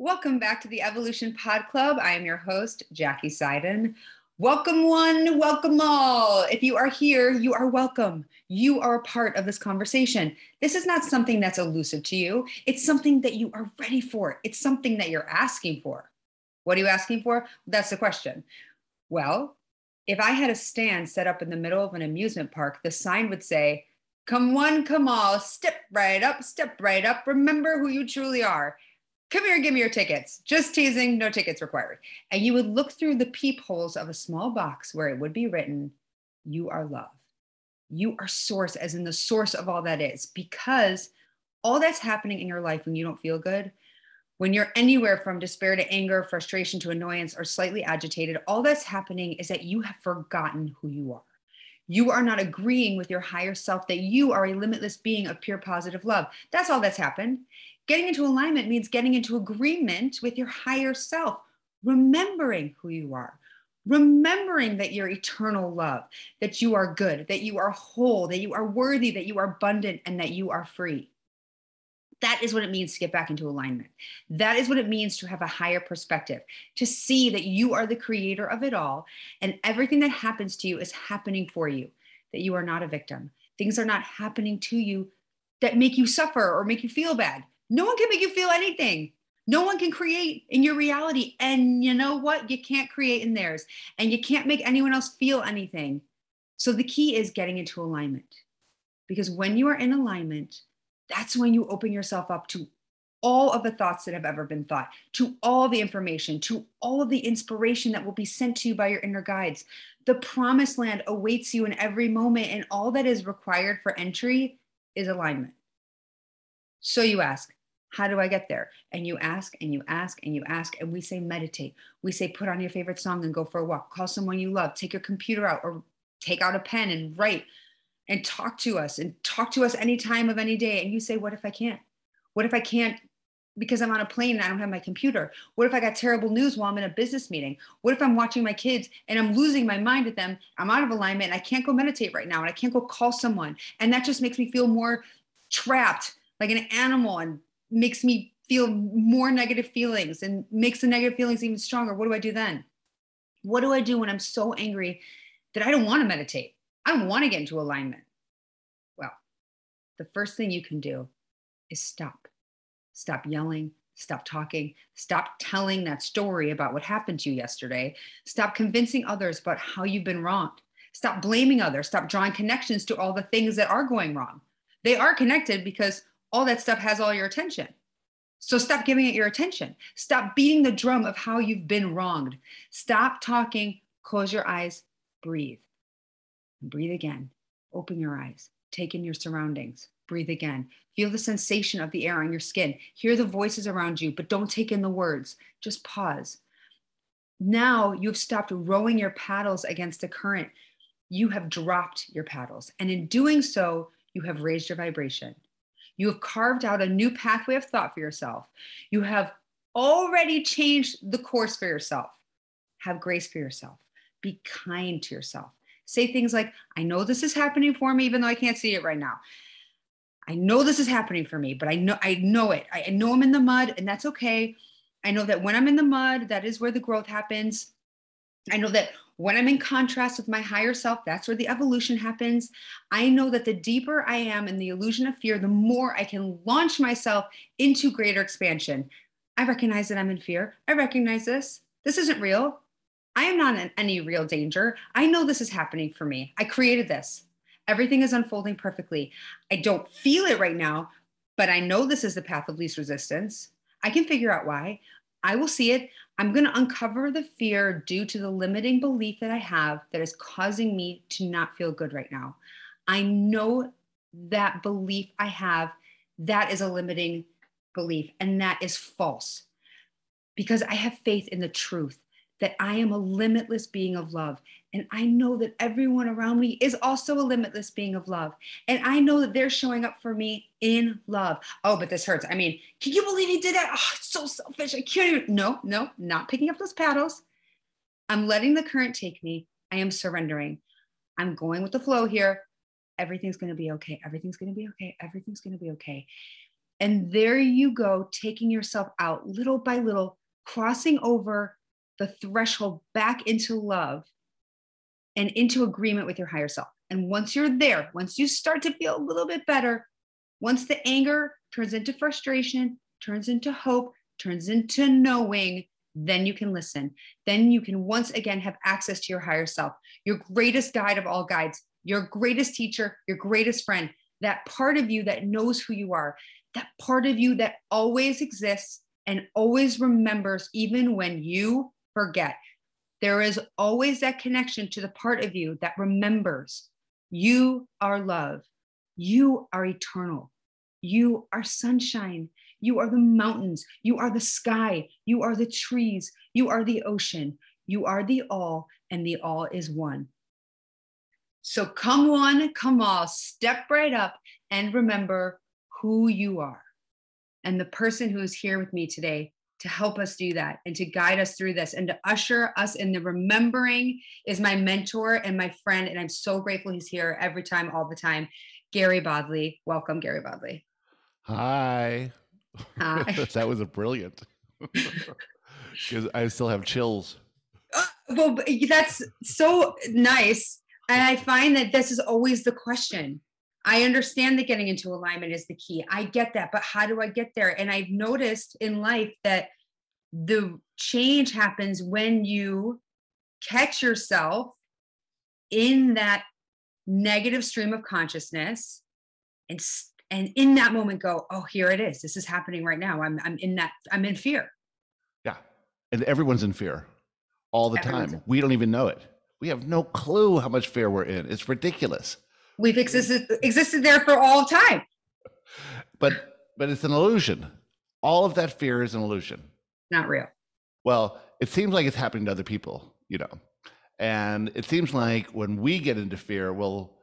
Welcome back to the Evolution Pod Club. I am your host, Jackie Seiden. Welcome, one, welcome all. If you are here, you are welcome. You are a part of this conversation. This is not something that's elusive to you, it's something that you are ready for, it's something that you're asking for. What are you asking for? That's the question. Well, if I had a stand set up in the middle of an amusement park, the sign would say, Come one, come all, step right up, step right up. Remember who you truly are come here and give me your tickets. Just teasing, no tickets required. And you would look through the peepholes of a small box where it would be written, You are love. You are source, as in the source of all that is, because all that's happening in your life when you don't feel good, when you're anywhere from despair to anger, frustration to annoyance, or slightly agitated, all that's happening is that you have forgotten who you are. You are not agreeing with your higher self that you are a limitless being of pure positive love. That's all that's happened. Getting into alignment means getting into agreement with your higher self, remembering who you are, remembering that you're eternal love, that you are good, that you are whole, that you are worthy, that you are abundant, and that you are free. That is what it means to get back into alignment. That is what it means to have a higher perspective, to see that you are the creator of it all, and everything that happens to you is happening for you, that you are not a victim. Things are not happening to you that make you suffer or make you feel bad. No one can make you feel anything. No one can create in your reality. And you know what? You can't create in theirs. And you can't make anyone else feel anything. So the key is getting into alignment. Because when you are in alignment, that's when you open yourself up to all of the thoughts that have ever been thought, to all the information, to all of the inspiration that will be sent to you by your inner guides. The promised land awaits you in every moment, and all that is required for entry is alignment. So you ask, how do I get there? And you ask and you ask and you ask, and we say meditate. We say put on your favorite song and go for a walk. Call someone you love. Take your computer out or take out a pen and write and talk to us and talk to us any time of any day. And you say, what if I can't? What if I can't because I'm on a plane and I don't have my computer? What if I got terrible news while I'm in a business meeting? What if I'm watching my kids and I'm losing my mind at them? I'm out of alignment and I can't go meditate right now and I can't go call someone. And that just makes me feel more trapped like an animal and makes me feel more negative feelings and makes the negative feelings even stronger. What do I do then? What do I do when I'm so angry that I don't want to meditate? I don't want to get into alignment. Well, the first thing you can do is stop. Stop yelling, stop talking, stop telling that story about what happened to you yesterday. Stop convincing others about how you've been wronged. Stop blaming others. Stop drawing connections to all the things that are going wrong. They are connected because all that stuff has all your attention. So stop giving it your attention. Stop beating the drum of how you've been wronged. Stop talking, close your eyes, breathe. And breathe again. Open your eyes. Take in your surroundings. Breathe again. Feel the sensation of the air on your skin. Hear the voices around you, but don't take in the words. Just pause. Now you've stopped rowing your paddles against the current. You have dropped your paddles. And in doing so, you have raised your vibration. You have carved out a new pathway of thought for yourself. You have already changed the course for yourself. Have grace for yourself. Be kind to yourself. Say things like, I know this is happening for me, even though I can't see it right now. I know this is happening for me, but I know I know it. I know I'm in the mud, and that's okay. I know that when I'm in the mud, that is where the growth happens. I know that when I'm in contrast with my higher self, that's where the evolution happens. I know that the deeper I am in the illusion of fear, the more I can launch myself into greater expansion. I recognize that I'm in fear. I recognize this. This isn't real. I am not in any real danger. I know this is happening for me. I created this. Everything is unfolding perfectly. I don't feel it right now, but I know this is the path of least resistance. I can figure out why. I will see it. I'm going to uncover the fear due to the limiting belief that I have that is causing me to not feel good right now. I know that belief I have that is a limiting belief and that is false because I have faith in the truth that I am a limitless being of love. And I know that everyone around me is also a limitless being of love. And I know that they're showing up for me in love. Oh, but this hurts. I mean, can you believe he did that? Oh, it's so selfish. I can't even. No, no, not picking up those paddles. I'm letting the current take me. I am surrendering. I'm going with the flow here. Everything's going to be okay. Everything's going to be okay. Everything's going to be okay. And there you go, taking yourself out little by little, crossing over the threshold back into love and into agreement with your higher self. And once you're there, once you start to feel a little bit better, once the anger turns into frustration, turns into hope, turns into knowing, then you can listen. Then you can once again have access to your higher self, your greatest guide of all guides, your greatest teacher, your greatest friend, that part of you that knows who you are, that part of you that always exists and always remembers, even when you forget. There is always that connection to the part of you that remembers you are love, you are eternal, you are sunshine, you are the mountains, you are the sky, you are the trees, you are the ocean, you are the all, and the all is one. So come one, come all, step right up and remember who you are. And the person who is here with me today to help us do that and to guide us through this and to usher us in the remembering is my mentor and my friend. And I'm so grateful he's here every time, all the time. Gary Bodley. Welcome, Gary Bodley. Hi. Hi. that was a brilliant. Because I still have chills. Uh, well, that's so nice. And I find that this is always the question. I understand that getting into alignment is the key. I get that, but how do I get there? And I've noticed in life that the change happens when you catch yourself in that negative stream of consciousness and and in that moment go oh here it is. This is happening right now. I'm i'm in that i'm in fear. Yeah. And everyone's in fear all the everyone's time. we don't even know it. We have no clue how much fear we're in. It's ridiculous we've existed existed there for all time. But but it's an illusion. All of that fear is an illusion. Not real. Well it seems like it's happening to other people you know. And it seems like when we get into fear well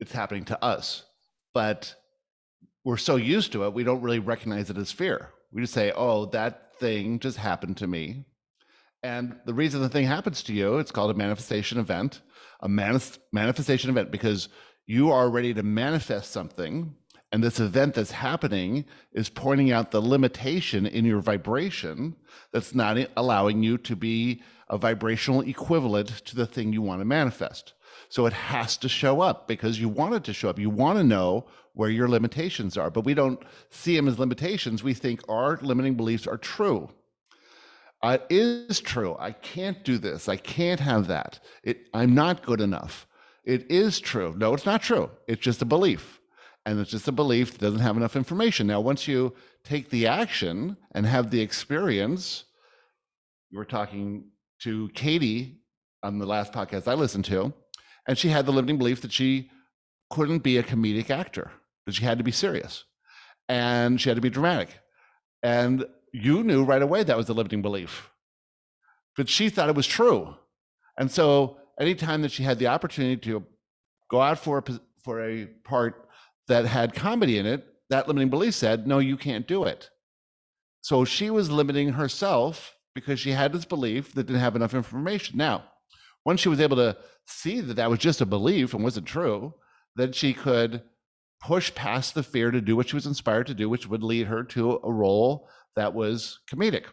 it's happening to us. But we're so used to it we don't really recognize it as fear. We just say oh that thing just happened to me. And the reason the thing happens to you it's called a manifestation event a manif- manifestation event because you are ready to manifest something and this event that's happening is pointing out the limitation in your vibration that's not allowing you to be a vibrational equivalent to the thing you want to manifest. So it has to show up because you want it to show up. You want to know where your limitations are, but we don't see them as limitations. We think our limiting beliefs are true. Uh, it is true. I can't do this. I can't have that. It, I'm not good enough. It is true. No, it's not true. It's just a belief. And it's just a belief that doesn't have enough information. Now, once you take the action and have the experience, you were talking to Katie on the last podcast I listened to, and she had the limiting belief that she couldn't be a comedic actor, that she had to be serious and she had to be dramatic. And you knew right away that was the limiting belief. But she thought it was true. And so anytime that she had the opportunity to go out for a, for a part that had comedy in it, that limiting belief said, no, you can't do it. So she was limiting herself because she had this belief that didn't have enough information. Now, once she was able to see that that was just a belief and wasn't true, then she could push past the fear to do what she was inspired to do, which would lead her to a role that was comedic.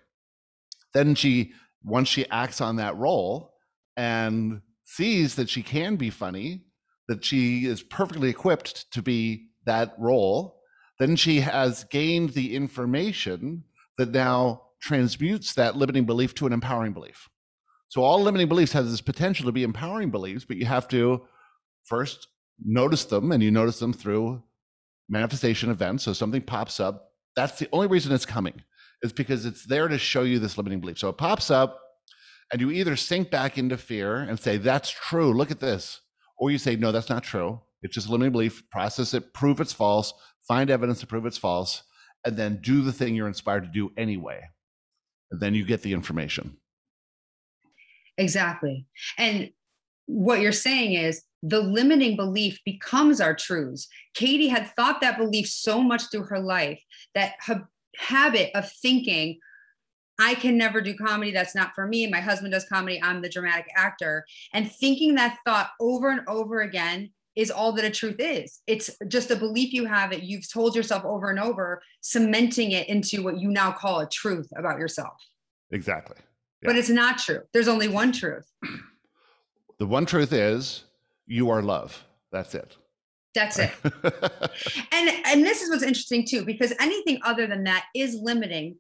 Then she, once she acts on that role and sees that she can be funny, that she is perfectly equipped to be that role, then she has gained the information that now transmutes that limiting belief to an empowering belief. So all limiting beliefs have this potential to be empowering beliefs, but you have to first notice them, and you notice them through manifestation events. So something pops up. That's the only reason it's coming, is because it's there to show you this limiting belief. So it pops up, and you either sink back into fear and say, That's true, look at this. Or you say, No, that's not true. It's just limiting belief, process it, prove it's false, find evidence to prove it's false, and then do the thing you're inspired to do anyway then you get the information. Exactly. And what you're saying is the limiting belief becomes our truths. Katie had thought that belief so much through her life that her habit of thinking, I can never do comedy. That's not for me. My husband does comedy. I'm the dramatic actor. And thinking that thought over and over again is all that a truth is. It's just a belief you have that you've told yourself over and over, cementing it into what you now call a truth about yourself. Exactly. Yeah. But it's not true. There's only one truth. The one truth is you are love. That's it. That's it. and and this is what's interesting too because anything other than that is limiting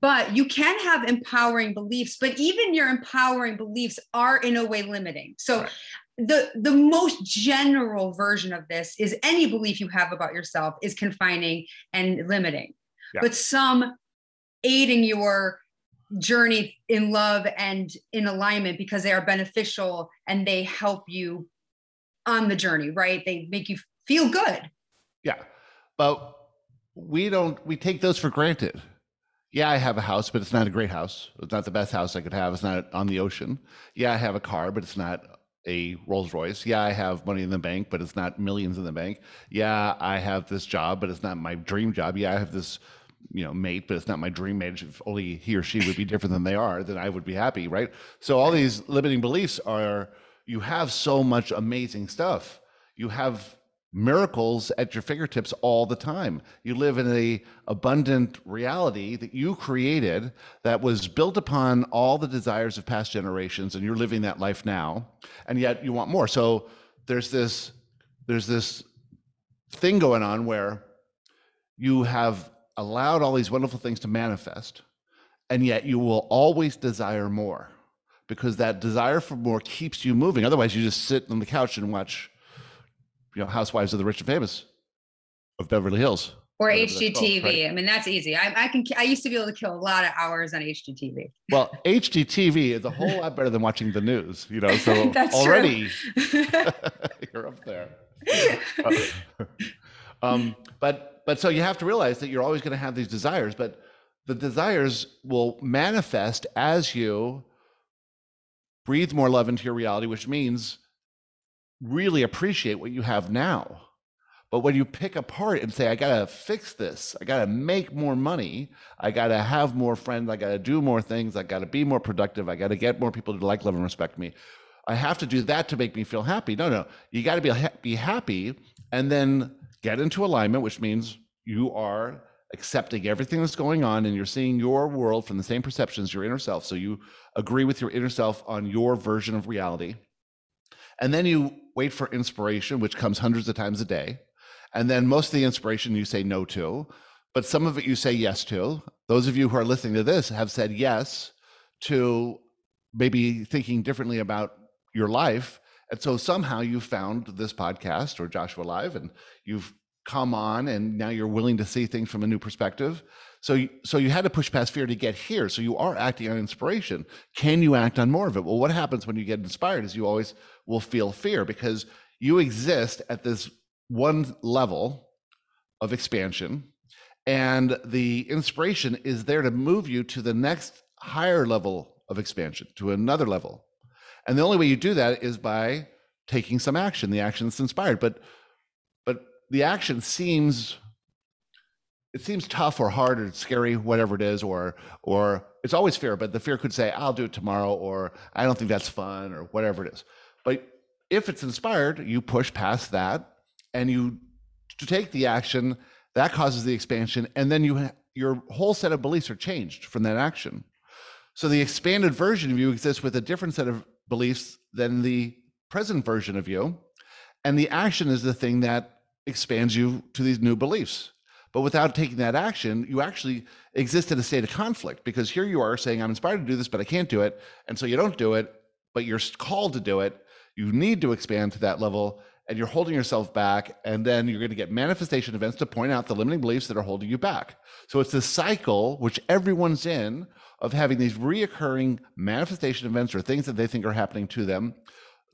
but you can have empowering beliefs but even your empowering beliefs are in a way limiting. So right. the the most general version of this is any belief you have about yourself is confining and limiting. Yeah. but some aiding your journey in love and in alignment because they are beneficial and they help you on the journey right? They make you feel good. Yeah. But we don't we take those for granted yeah, I have a house, but it's not a great house. It's not the best house I could have. It's not on the ocean. Yeah, I have a car, but it's not a Rolls Royce. Yeah, I have money in the bank, but it's not millions in the bank. Yeah, I have this job, but it's not my dream job. Yeah, I have this, you know, mate, but it's not my dream mate. If only he or she would be different than they are, then I would be happy, right? So all these limiting beliefs are you have so much amazing stuff. You have miracles at your fingertips all the time. You live in a abundant reality that you created that was built upon all the desires of past generations and you're living that life now and yet you want more. So there's this there's this thing going on where you have allowed all these wonderful things to manifest and yet you will always desire more because that desire for more keeps you moving. Otherwise you just sit on the couch and watch you know Housewives of the Rich and Famous of Beverly Hills or HGTV. Right? I mean, that's easy. I, I, can. I used to be able to kill a lot of hours on HGTV. Well, HGTV is a whole lot better than watching the news. You know, so already you're up there. um, but but so you have to realize that you're always going to have these desires, but the desires will manifest as you breathe more love into your reality, which means really appreciate what you have now. But when you pick apart and say, I got to fix this, I got to make more money, I got to have more friends, I got to do more things, I got to be more productive, I got to get more people to like, love, and respect me. I have to do that to make me feel happy. No, no, you got to be, be happy and then get into alignment, which means you are accepting everything that's going on and you're seeing your world from the same perceptions, your inner self. So you agree with your inner self on your version of reality. And then you wait for inspiration, which comes hundreds of times a day. And then most of the inspiration you say no to, but some of it you say yes to. Those of you who are listening to this have said yes to maybe thinking differently about your life. And so somehow you found this podcast or Joshua Live and you've come on and now you're willing to see things from a new perspective. So, so you had to push past fear to get here. So you are acting on inspiration. Can you act on more of it? Well, what happens when you get inspired is you always will feel fear because you exist at this one level of expansion and the inspiration is there to move you to the next higher level of expansion to another level and the only way you do that is by taking some action the action that's inspired but but the action seems it seems tough or hard or scary whatever it is or or it's always fear but the fear could say i'll do it tomorrow or i don't think that's fun or whatever it is but if it's inspired, you push past that and you to take the action that causes the expansion and then you your whole set of beliefs are changed from that action. So the expanded version of you exists with a different set of beliefs than the present version of you. And the action is the thing that expands you to these new beliefs. But without taking that action, you actually exist in a state of conflict because here you are saying, I'm inspired to do this, but I can't do it. And so you don't do it, but you're called to do it you need to expand to that level and you're holding yourself back and then you're going to get manifestation events to point out the limiting beliefs that are holding you back so it's this cycle which everyone's in of having these reoccurring manifestation events or things that they think are happening to them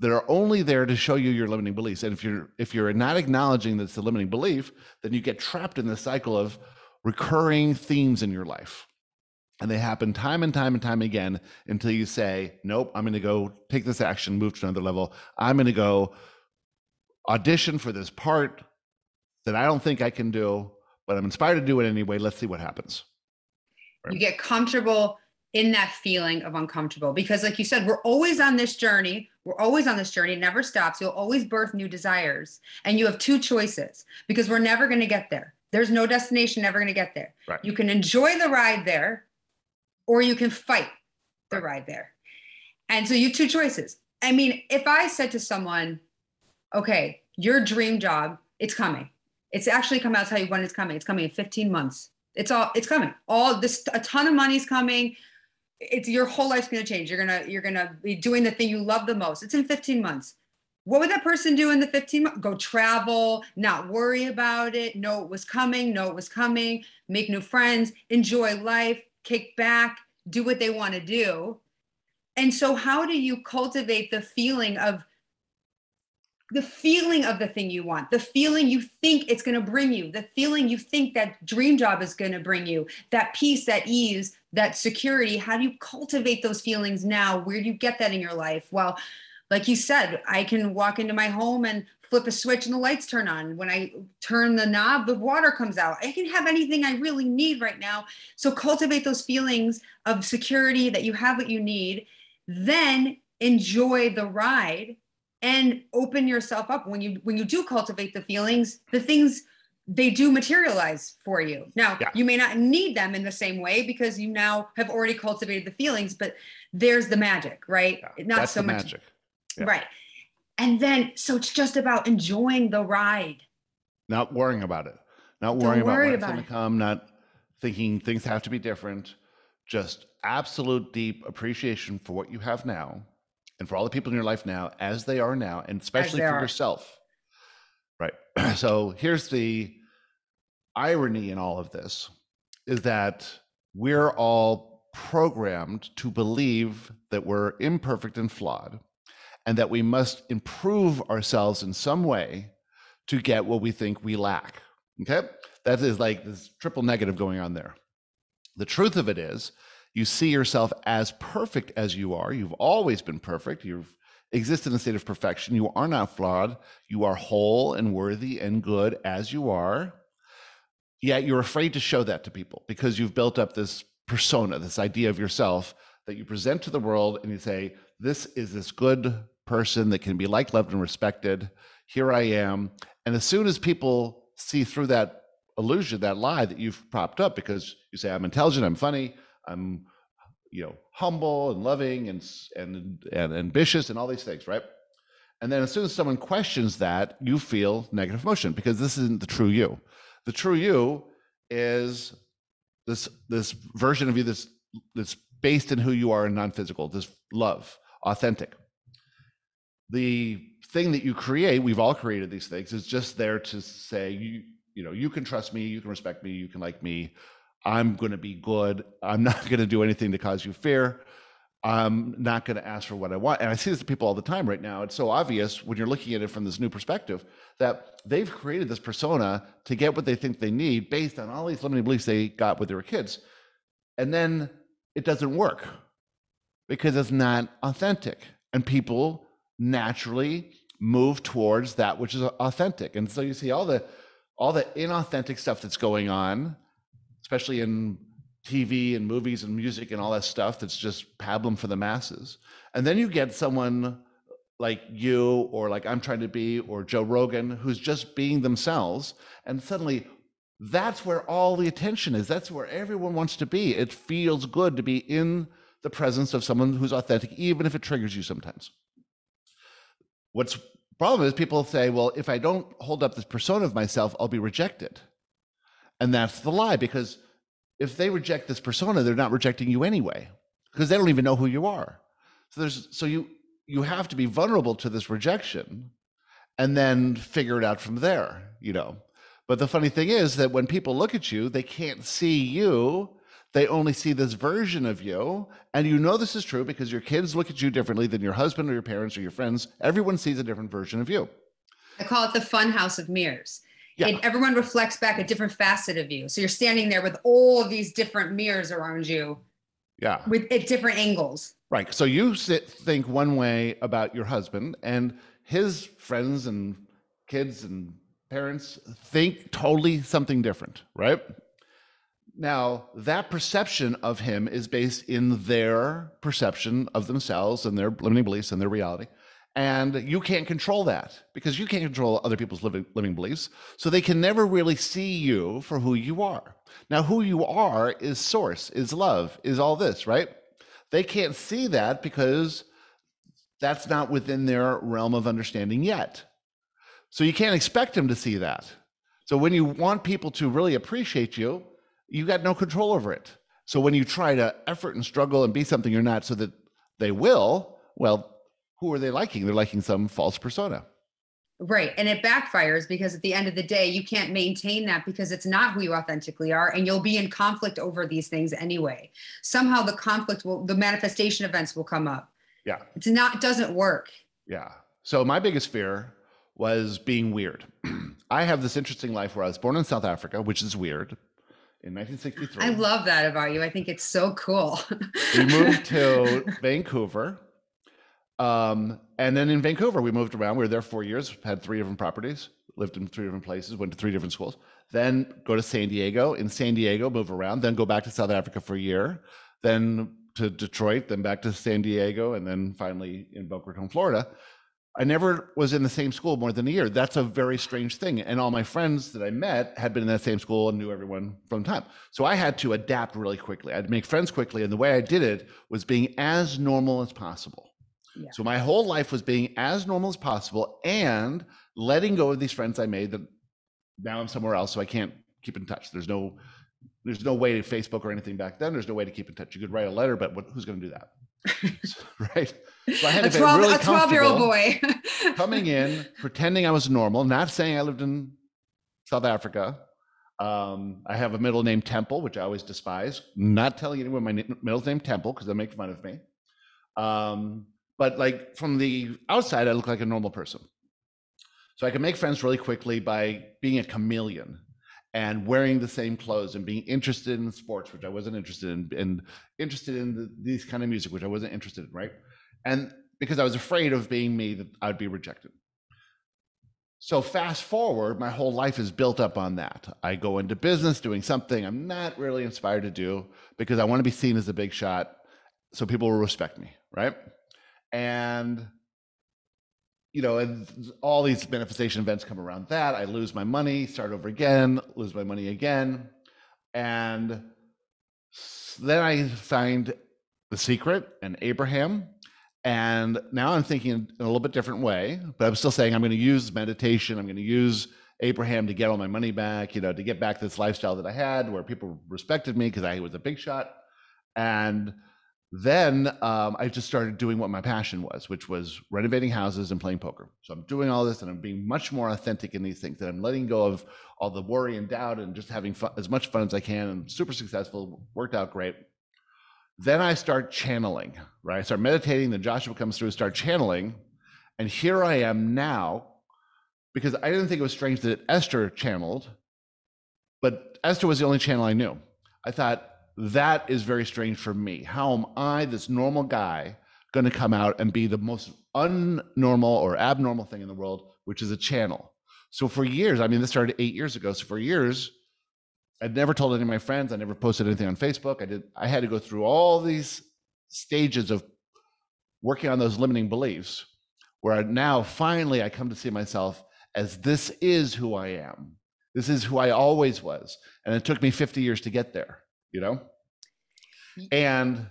that are only there to show you your limiting beliefs and if you're if you're not acknowledging that it's a limiting belief then you get trapped in the cycle of recurring themes in your life and they happen time and time and time again until you say, Nope, I'm going to go take this action, move to another level. I'm going to go audition for this part that I don't think I can do, but I'm inspired to do it anyway. Let's see what happens. Right? You get comfortable in that feeling of uncomfortable because like you said we're always on this journey. We're always on this journey. It never stops. You'll always birth new desires and you have two choices because we're never going to get there. There's no destination never going to get there. Right. you can enjoy the ride there or you can fight the ride there. And so you have two choices. I mean if i said to someone okay your dream job it's coming. It's actually coming. I'll tell you when it's coming. It's coming in 15 months. It's all it's coming. All this a ton of money's coming it's your whole life's going to change. You're going to you're going to be doing the thing you love the most. It's in 15 months. What would that person do in the 15 months go travel not worry about it know it was coming know it was coming make new friends enjoy life kick back do what they want to do. And so how do you cultivate the feeling of the feeling of the thing you want, the feeling you think it's going to bring you, the feeling you think that dream job is going to bring you, that peace, that ease, that security. How do you cultivate those feelings now? Where do you get that in your life? Well, like you said, I can walk into my home and flip a switch and the lights turn on. When I turn the knob, the water comes out. I can have anything I really need right now. So cultivate those feelings of security that you have what you need. Then enjoy the ride and open yourself up when you when you do cultivate the feelings the things they do materialize for you now Yeah. you may not need them in the same way because you now have already cultivated the feelings but there's the magic right Yeah, not that's so much magic. Yeah. right and then so it's just about enjoying the ride Not worrying about it. Not worrying worry about what's going to come. Not thinking things have to be different. Just absolute deep appreciation for what you have now, and for all the people in your life now as they are now, and especially for are. yourself. Right. so here's the irony in all of this: is that we're all programmed to believe that we're imperfect and flawed, and that we must improve ourselves in some way to get what we think we lack. Okay? That is like this triple negative going on there. The truth of it is, you see yourself as perfect as you are. You've always been perfect. You've existed in a state of perfection. You are not flawed. You are whole and worthy and good as you are. Yet you're afraid to show that to people because you've built up this persona, this idea of yourself that you present to the world and you say, This is this good person that can be liked, loved, and respected. Here I am. And as soon as people see through that illusion, that lie that you've propped up, because you say, I'm intelligent, I'm funny, I'm you know, humble and loving and and and ambitious and all these things, right? And then as soon as someone questions that, you feel negative emotion because this isn't the true you. The true you is this this version of you that's that's based in who you are and non-physical, this love, authentic. The thing that you create, we've all created these things, is just there to say you you know you can trust me, you can respect me, you can like me. I'm going to be good. I'm not going to do anything to cause you fear. I'm not going to ask for what I want. And I see this to people all the time right now. It's so obvious when you're looking at it from this new perspective that they've created this persona to get what they think they need based on all these limiting beliefs they got when they were kids. And then it doesn't work because it's not authentic. And people naturally move towards that which is authentic. And so you see all the all the inauthentic stuff that's going on, especially in TV and movies and music and all that stuff that's just pablum for the masses. And then you get someone like you or like I'm trying to be or Joe Rogan who's just being themselves and suddenly that's where all the attention is. That's where everyone wants to be. It feels good to be in the presence of someone who's authentic even if it triggers you sometimes. What's problem is people say, well, if I don't hold up this persona of myself, I'll be rejected. And that's the lie because if they reject this persona, they're not rejecting you anyway because they don't even know who you are. So there's so you you have to be vulnerable to this rejection and then figure it out from there, you know. But the funny thing is that when people look at you, they can't see you. They only see this version of you. And you know this is true because your kids look at you differently than your husband or your parents or your friends. Everyone sees a different version of you. I call it the fun house of mirrors. Yeah. And everyone reflects back a different facet of you. So you're standing there with all of these different mirrors around you Yeah. with at different angles. Right. So you sit, think one way about your husband, and his friends and kids and parents think totally something different, right? Now, that perception of him is based in their perception of themselves and their limiting beliefs and their reality. And you can't control that because you can't control other people's living, living beliefs. So they can never really see you for who you are. Now, who you are is source, is love, is all this, right? They can't see that because that's not within their realm of understanding yet. So you can't expect them to see that. So when you want people to really appreciate you, you got no control over it. So when you try to effort and struggle and be something you're not so that they will, well, who are they liking? They're liking some false persona. Right. And it backfires because at the end of the day, you can't maintain that because it's not who you authentically are. And you'll be in conflict over these things anyway. Somehow the conflict will, the manifestation events will come up. Yeah. It's not, it doesn't work. Yeah. So my biggest fear was being weird. I have this interesting life where I was born in South Africa, which is weird in 1963. I love that about you. I think it's so cool. we moved to Vancouver. Um, and then in Vancouver, we moved around. We were there four years, had three different properties, lived in three different places, went to three different schools. Then go to San Diego. In San Diego, move around. Then go back to South Africa for a year. Then to Detroit. Then back to San Diego. And then finally in Boca Raton, Florida. I never was in the same school more than a year. That's a very strange thing. And all my friends that I met had been in that same school and knew everyone from time. So I had to adapt really quickly. I had to make friends quickly. And the way I did it was being as normal as possible. Yeah. So my whole life was being as normal as possible and letting go of these friends I made that now I'm somewhere else. So I can't keep in touch. There's no, there's no way to Facebook or anything back then. There's no way to keep in touch. You could write a letter, but what, who's going to do that? right? So I had a 12, really a 12 year old boy coming in, pretending I was normal, not saying I lived in South Africa. Um, I have a middle name Temple, which I always despise. Not telling anyone my middle name Temple because they make fun of me. Um, but like from the outside, I look like a normal person. So I can make friends really quickly by being a chameleon and wearing the same clothes and being interested in sports, which I wasn't interested in, and interested in the, these kind of music, which I wasn't interested in, right? And because I was afraid of being me, that I'd be rejected. So fast forward, my whole life is built up on that. I go into business doing something I'm not really inspired to do because I want to be seen as a big shot so people will respect me, right? And you know, and all these manifestation events come around that. I lose my money, start over again, lose my money again. And then I find The Secret and Abraham. And now I'm thinking in a little bit different way, but I'm still saying I'm going to use meditation. I'm going to use Abraham to get all my money back, you know, to get back this lifestyle that I had where people respected me because I was a big shot. And then um, I just started doing what my passion was, which was renovating houses and playing poker. So I'm doing all this and I'm being much more authentic in these things. And I'm letting go of all the worry and doubt and just having fun, as much fun as I can and super successful, worked out great. Then I start channeling, right? I start meditating, then Joshua comes through, start channeling. And here I am now because I didn't think it was strange that Esther channeled, but Esther was the only channel I knew. I thought, that is very strange for me. How am I, this normal guy, going to come out and be the most unnormal or abnormal thing in the world, which is a channel? So for years, I mean, this started eight years ago. So for years, I'd never told any of my friends. I never posted anything on Facebook. I did. I had to go through all these stages of working on those limiting beliefs, where now finally I come to see myself as this is who I am. This is who I always was, and it took me 50 years to get there you know? And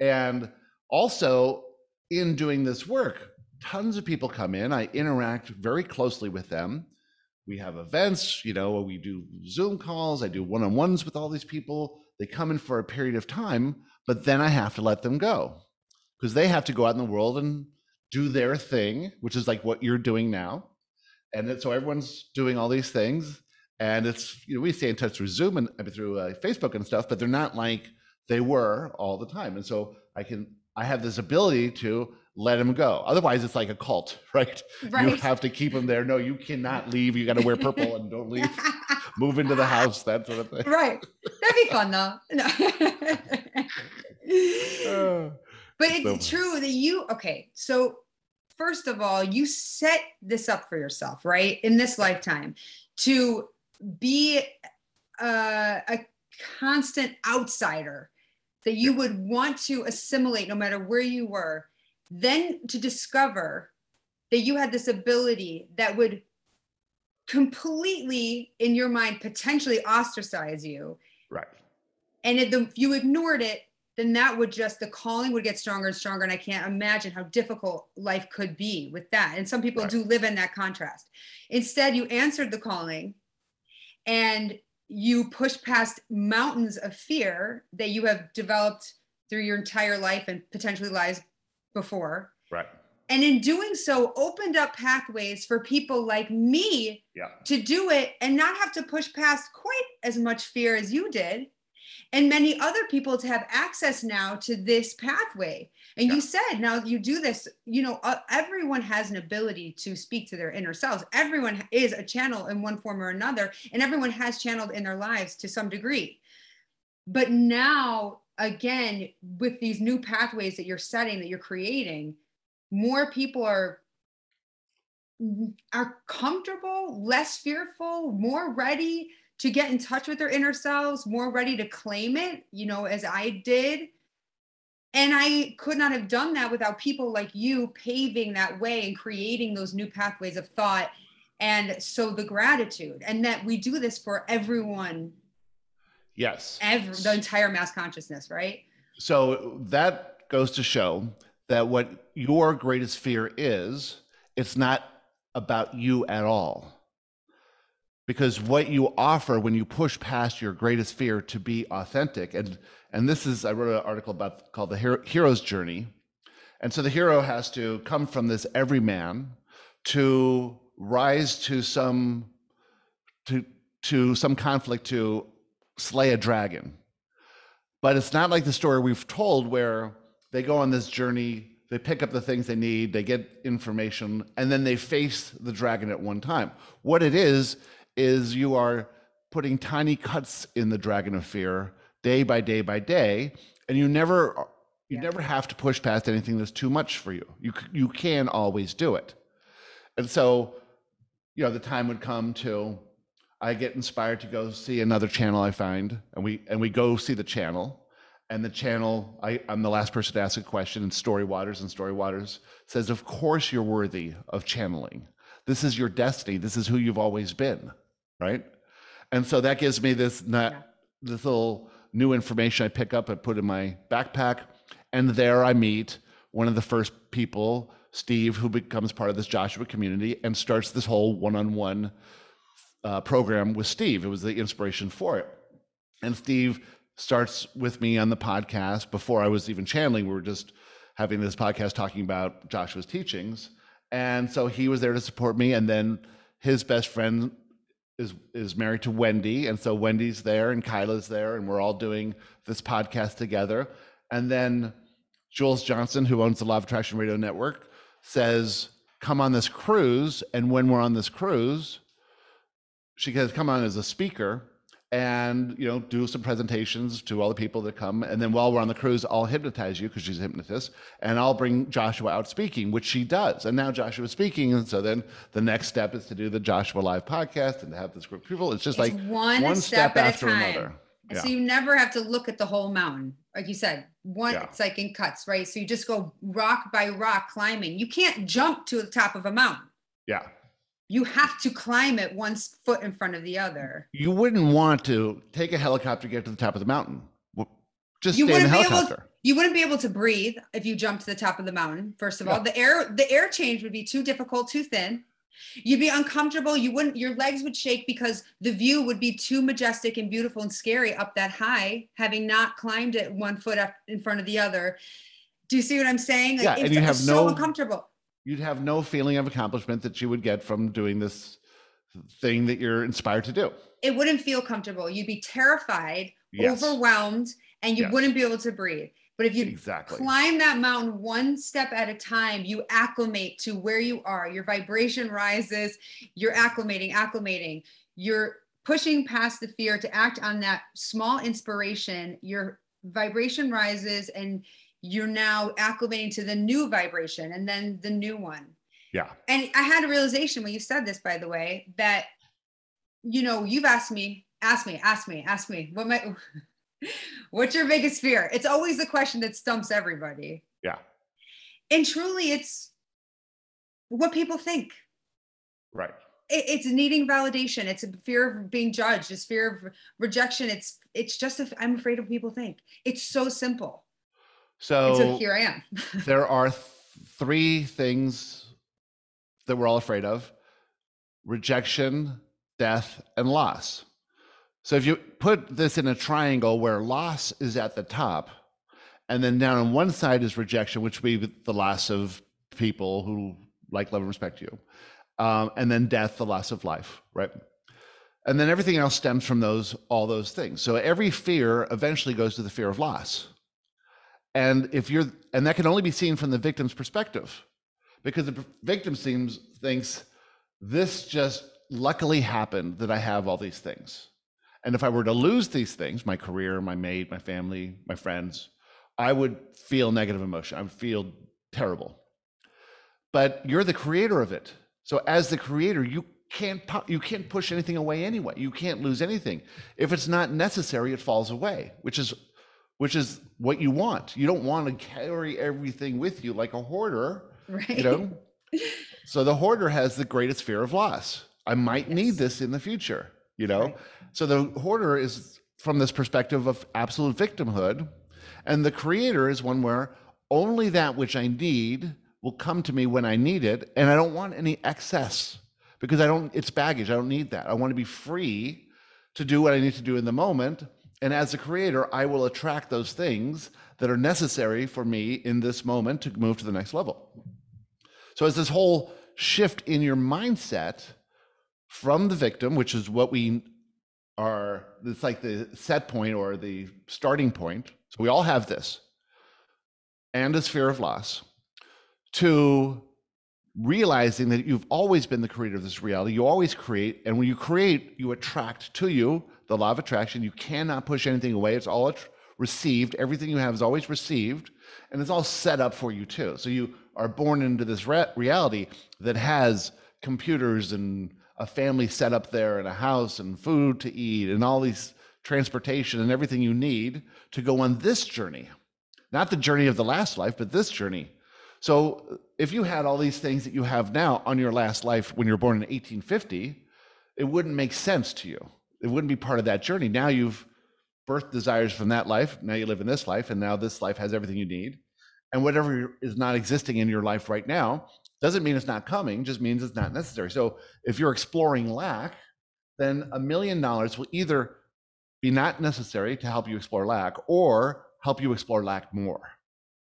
and also in doing this work tons of people come in. I interact very closely with them. We have events you know we do zoom calls. I do one-on-ones with all these people. They come in for a period of time but then i have to let them go because they have to go out in the world and do their thing which is like what you're doing now. And so everyone's doing all these things and it's you know we stay in touch through Zoom and through uh, Facebook and stuff, but they're not like they were all the time. And so I can I have this ability to let them go. Otherwise, it's like a cult, right? right. You have to keep them there. No, you cannot leave. You got to wear purple and don't leave. Move into the house, that sort of thing. Right. That'd be fun though. No. uh, but it's so true that you okay. So first of all, you set this up for yourself, right? In this lifetime to be uh, a constant outsider that you would want to assimilate no matter where you were, then to discover that you had this ability that would completely, in your mind, potentially ostracize you. Right. And if, the, if you ignored it, then that would just the calling would get stronger and stronger and i can't imagine how difficult life could be with that and some people right. do live in that contrast instead you answered the calling and you push past mountains of fear that you have developed through your entire life and potentially lives before. Right. And in doing so, opened up pathways for people like me yeah. to do it and not have to push past quite as much fear as you did and many other people to have access now to this pathway and yeah. you said now you do this you know uh, everyone has an ability to speak to their inner selves everyone is a channel in one form or another and everyone has channeled in their lives to some degree but now again with these new pathways that you're setting that you're creating more people are are comfortable less fearful more ready to get in touch with their inner selves, more ready to claim it, you know, as I did. And I could not have done that without people like you paving that way and creating those new pathways of thought. And so the gratitude, and that we do this for everyone. Yes. Every, the entire mass consciousness, right? So that goes to show that what your greatest fear is, it's not about you at all because what you offer when you push past your greatest fear to be authentic and and this is i wrote an article about called the hero, hero's journey. And so the hero has to come from this everyman to rise to some to to some conflict to slay a dragon. But it's not like the story we've told where they go on this journey they pick up the things they need they get information and then they face the dragon at one time. What it is is you are putting tiny cuts in the dragon of fear day by day by day and you never you yeah. never have to push past anything that's too much for you. You you can always do it. And so you know the time would come to i get inspired to go see another channel i find and we and we go see the channel and the channel I, i'm the last person to ask a question and Story Waters and Story Waters says of course you're worthy of channeling. This is your destiny. This is who you've always been right? And so that gives me this not yeah. this little new information I pick up and put in my backpack, and there I meet one of the first people, Steve, who becomes part of this Joshua community and starts this whole one-on-one uh, program with Steve. It was the inspiration for it, and Steve starts with me on the podcast before I was even channeling. We were just having this podcast talking about Joshua's teachings. And so he was there to support me. And then his best friend is is married to Wendy, and so Wendy's there and Kyla's there, and we're all doing this podcast together. And then Jules Johnson, who owns the Law of Attraction Radio Network, says, "Come on this cruise." And when we're on this cruise, she says, "Come on as a speaker." And you know do some presentations to all the people that come. And then while we're on the cruise i'll hypnotize you because she's a hypnotist and i'll bring Joshua out speaking which she does. And now Joshua's speaking and so then the next step is to do the Joshua Live podcast and to have this group of people. It's just it's like one, one step, step after another. Yeah. so you never have to look at the whole mountain like you said. One yeah. it's like in cuts right? So you just go rock by rock climbing. You can't jump to the top of a mountain. Yeah you have to climb it one foot in front of the other. You wouldn't want to take a helicopter get to the top of the mountain. Just you stay in the helicopter. To, you wouldn't be able to breathe if you jumped to the top of the mountain. First of all, the air the air change would be too difficult, too thin. You'd be uncomfortable. You wouldn't. Your legs would shake because the view would be too majestic and beautiful and scary up that high, having not climbed it one foot up in front of the other. Do you see what I'm saying? Like, yeah, and you have so no uncomfortable you'd have no feeling of accomplishment that you would get from doing this thing that you're inspired to do. It wouldn't feel comfortable. You'd be terrified, yes. overwhelmed, and you yes. wouldn't be able to breathe. But if you exactly. climb that mountain one step at a time, you acclimate to where you are. Your vibration rises, you're acclimating, acclimating. You're pushing past the fear to act on that small inspiration. Your vibration rises and you're now acclimating to the new vibration and then the new one. Yeah. And I had a realization when you said this, by the way, that, you know, you've asked me ask me, ask me, ask me. What my what's your biggest fear? It's always the question that stumps everybody. Yeah. And truly it's what people think. Right. It, it's needing validation. It's a fear of being judged. It's fear of rejection. It's it's just i I'm afraid of what people think. It's so simple. So, so here I am. there are th- three things that we're all afraid of rejection, death, and loss. So if you put this in a triangle where loss is at the top, and then down on one side is rejection, which would be the loss of people who like, love, and respect you, um, and then death, the loss of life, right? And then everything else stems from those, all those things. So every fear eventually goes to the fear of loss. And if you're, and that can only be seen from the victim's perspective, because the victim seems thinks this just luckily happened that I have all these things. And if I were to lose these things, my career, my mate, my family, my friends, I would feel negative emotion. I would feel terrible. But you're the creator of it. So as the creator, you can't you can't push anything away anyway. You can't lose anything. If it's not necessary, it falls away, which is which is what you want. You don't want to carry everything with you like a hoarder, right. you know? so the hoarder has the greatest fear of loss. I might yes. need this in the future, you know? Right. So the hoarder is from this perspective of absolute victimhood, and the creator is one where only that which I need will come to me when I need it, and I don't want any excess because I don't it's baggage. I don't need that. I want to be free to do what I need to do in the moment. And as a creator, I will attract those things that are necessary for me in this moment to move to the next level. So as this whole shift in your mindset from the victim, which is what we are, it's like the set point or the starting point. So we all have this, and this fear of loss, to realizing that you've always been the creator of this reality. You always create, and when you create, you attract to you the law of attraction. You cannot push anything away. It's all received. Everything you have is always received, and it's all set up for you too. So you are born into this re- reality that has computers and a family set up there and a house and food to eat and all these transportation and everything you need to go on this journey. Not the journey of the last life, but this journey. So if you had all these things that you have now on your last life when you were born in 1850, it wouldn't make sense to you. It wouldn't be part of that journey. Now you've birthed desires from that life. Now you live in this life, and now this life has everything you need. And whatever is not existing in your life right now doesn't mean it's not coming, just means it's not necessary. So if you're exploring lack, then a million dollars will either be not necessary to help you explore lack or help you explore lack more.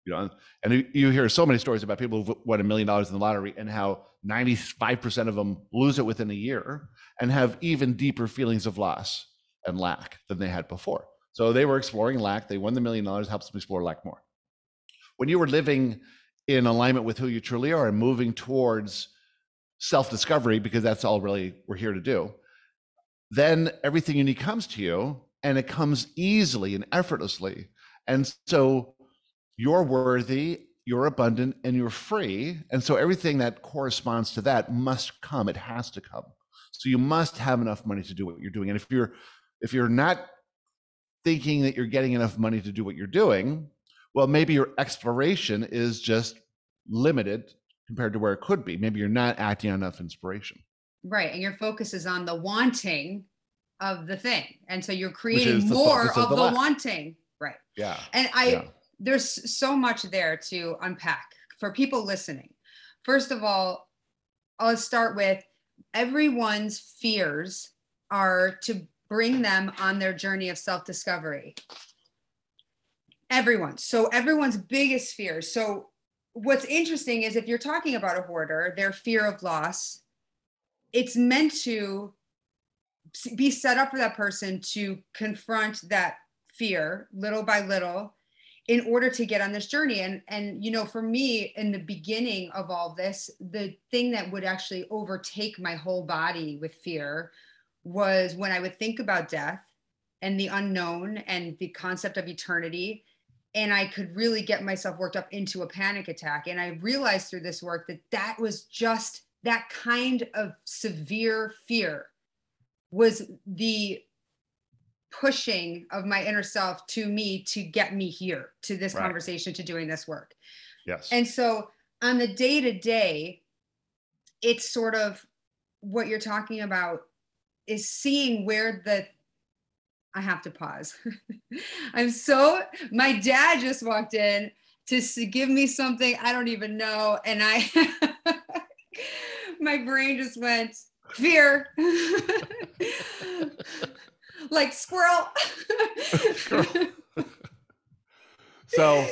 You know, and you hear so many stories about people who won a million dollars in the lottery and how 95% of them lose it within a year and have even deeper feelings of loss and lack than they had before. So they were exploring lack. They won the million dollars, helps them explore lack more. When you were living in alignment with who you truly are and moving towards self discovery, because that's all really we're here to do, then everything you need comes to you and it comes easily and effortlessly. And so you're worthy, you're abundant, and you're free. And so everything that corresponds to that must come. It has to come. So you must have enough money to do what you're doing. And if you're if you're not thinking that you're getting enough money to do what you're doing, well, maybe your exploration is just limited compared to where it could be. Maybe you're not acting on enough inspiration. Right. And your focus is on the wanting of the thing. And so you're creating more of, of, the, the wanting. Right. Yeah. And I, yeah. There's so much there to unpack for people listening. First of all, I'll start with everyone's fears are to bring them on their journey of self discovery everyone. So everyone's biggest fears so what's interesting is if you're talking about a hoarder their fear of loss it's meant to be set up for that person to confront that fear little by little in order to get on this journey and and you know for me in the beginning of all this the thing that would actually overtake my whole body with fear was when i would think about death and the unknown and the concept of eternity and I could really get myself worked up into a panic attack. And I realized through this work that that was just that kind of severe fear was the pushing of my inner self to me to get me here to this Right. conversation to doing this work Yes. and so on the day to day, it's sort of what you're talking about is seeing where the I have to pause. I'm so my dad just walked in to give me something I don't even know and I my brain just went fear like squirrel. So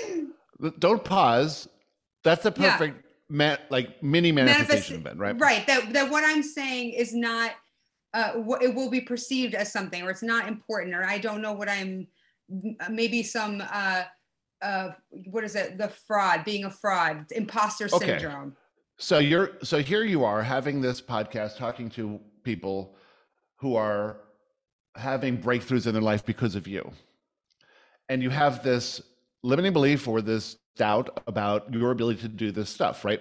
don't pause. That's a Yeah. perfect ma- like mini manifestation event, right? Right. That that what I'm saying is not uh wh- it will be perceived as something or it's not important or I don't know what I'm maybe some uh uh what is it the fraud being a fraud imposter Okay. syndrome So you're so here you are having this podcast talking to people who are having breakthroughs in their life because of you. And you have this limiting belief or this doubt about your ability to do this stuff, right?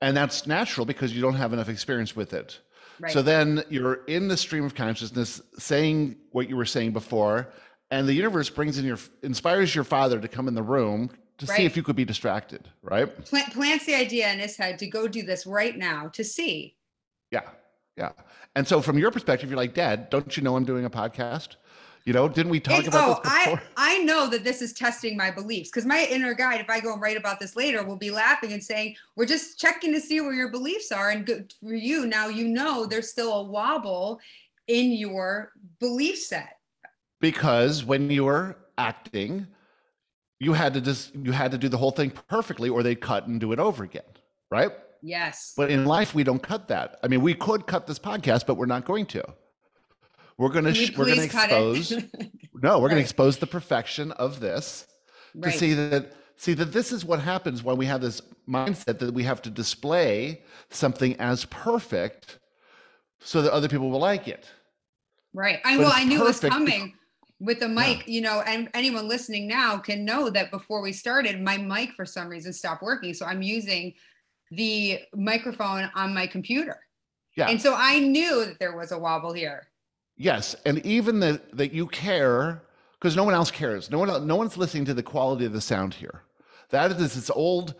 And that's natural because you don't have enough experience with it. right So then you're in the stream of consciousness saying what you were saying before, and the universe brings in your inspires your father to come in the room to see if you could be distracted, right? Plant, plants the idea in his head to go do this right now to see Yeah. Yeah. And so from your perspective, you're like, Dad, don't you know I'm doing a podcast? You know, didn't we talk It- about oh, this before? I, I know that this is testing my beliefs because my inner guide, if I go and write about this later, will be laughing and saying, We're just checking to see where your beliefs are. And good for you, now you know there's still a wobble in your belief set. because when you were acting, you had to just you had to do the whole thing perfectly or they'd cut and do it over again. Right. Yes. But in life, we don't cut that. I mean, we could cut this podcast, but we're not going to. We're gonna we sh- we're gonna expose. no, we're gonna expose the perfection of this to see that see that this is what happens when we have this mindset that we have to display something as perfect so that other people will like it. Right. I But well, I knew it was coming with the mic, you know, and anyone listening now can know that before we started, my mic for some reason stopped working. So I'm using the microphone on my computer. Yeah. And so I knew that there was a wobble here. Yes, and even that that you care because no one else cares. No one no one's listening to the quality of the sound here. That is this old,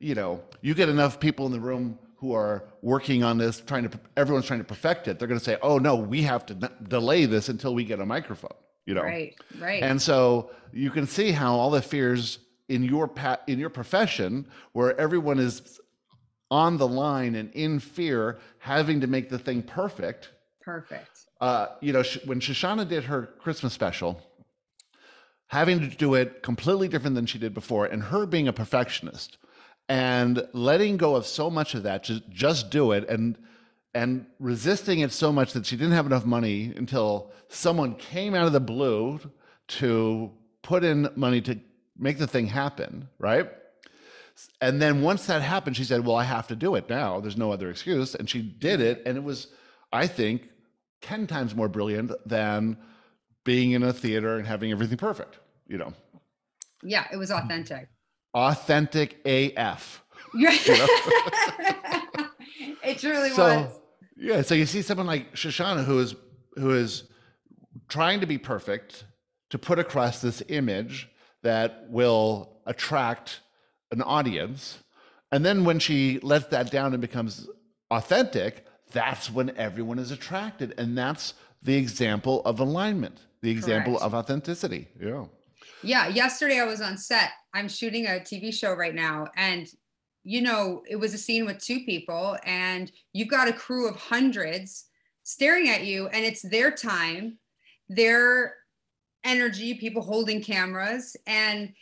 you know, you get enough people in the room who are working on this trying to everyone's trying to perfect it. They're going to say, "Oh no, we have to n- delay this until we get a microphone." You know. Right. Right. And so you can see how all the fears in your pa- in your profession, where everyone is on the line and in fear, having to make the thing perfect. Perfect. Uh, you know, when Shoshana did her Christmas special, having to do it completely different than she did before, and her being a perfectionist, and letting go of so much of that to just do it, and and resisting it so much that she didn't have enough money until someone came out of the blue to put in money to make the thing happen, right? And then once that happened, she said, Well, I have to do it now. There's no other excuse. And she did it. And it was, I think, 10 times more brilliant than being in a theater and having everything perfect, you know, Yeah, it was authentic. authentic AF. Yeah. know? it truly so was. yeah so you see someone like shoshana who is who is trying to be perfect to put across this image that will attract an audience and then when she lets that down and becomes authentic that's when everyone is attracted and that's the example of alignment the example Correct. of authenticity yeah Yeah, yesterday I was on set. I'm shooting a TV show right now and you know, it was a scene with two people and you've got a crew of hundreds staring at you and it's their time, their energy, people holding cameras and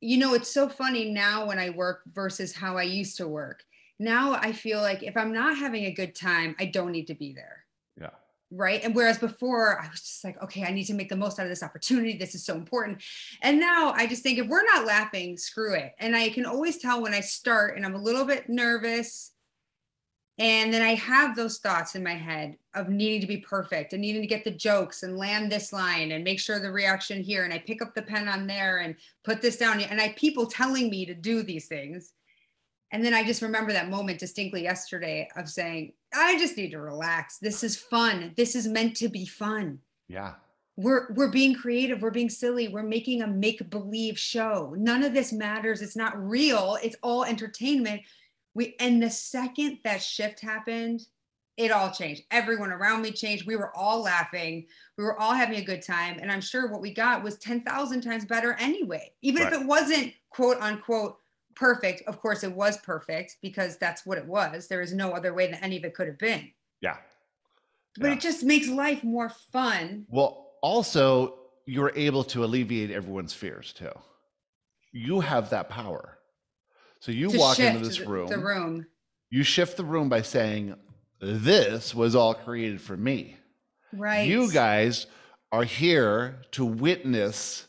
you know, it's so funny now when I work versus how I used to work. Now I feel like if I'm not having a good time, I don't need to be there. Yeah. Right? And whereas before i was just like okay i need to make the most out of this opportunity. This is so important. And now i just think if we're not laughing screw it. And i can always tell when i start and i'm a little bit nervous and then i have those thoughts in my head of needing to be perfect and needing to get the jokes and land this line and make sure the reaction here. And i pick up the pen on there and put this down. And i people telling me to do these things. And then I just remember that moment distinctly yesterday of saying, I just need to relax. This is fun. This is meant to be fun. yeah. We're we're being creative. We're being silly. We're making a make believe show. None of this matters. It's not real. It's all entertainment we and the second that shift happened it all changed. Everyone around me changed. We were all laughing. We were all having a good time. And i'm sure what we got was 10,000 times better anyway. Even right. if it wasn't quote unquote perfect of course it was perfect because that's what it was. There is no other way that any of it could have been. Yeah. But yeah. it just makes life more fun. Well also you're able to alleviate everyone's fears too. You have that power. So you walk into this room. The room. You shift the room by saying, "This was all created for me." Right. You guys are here to witness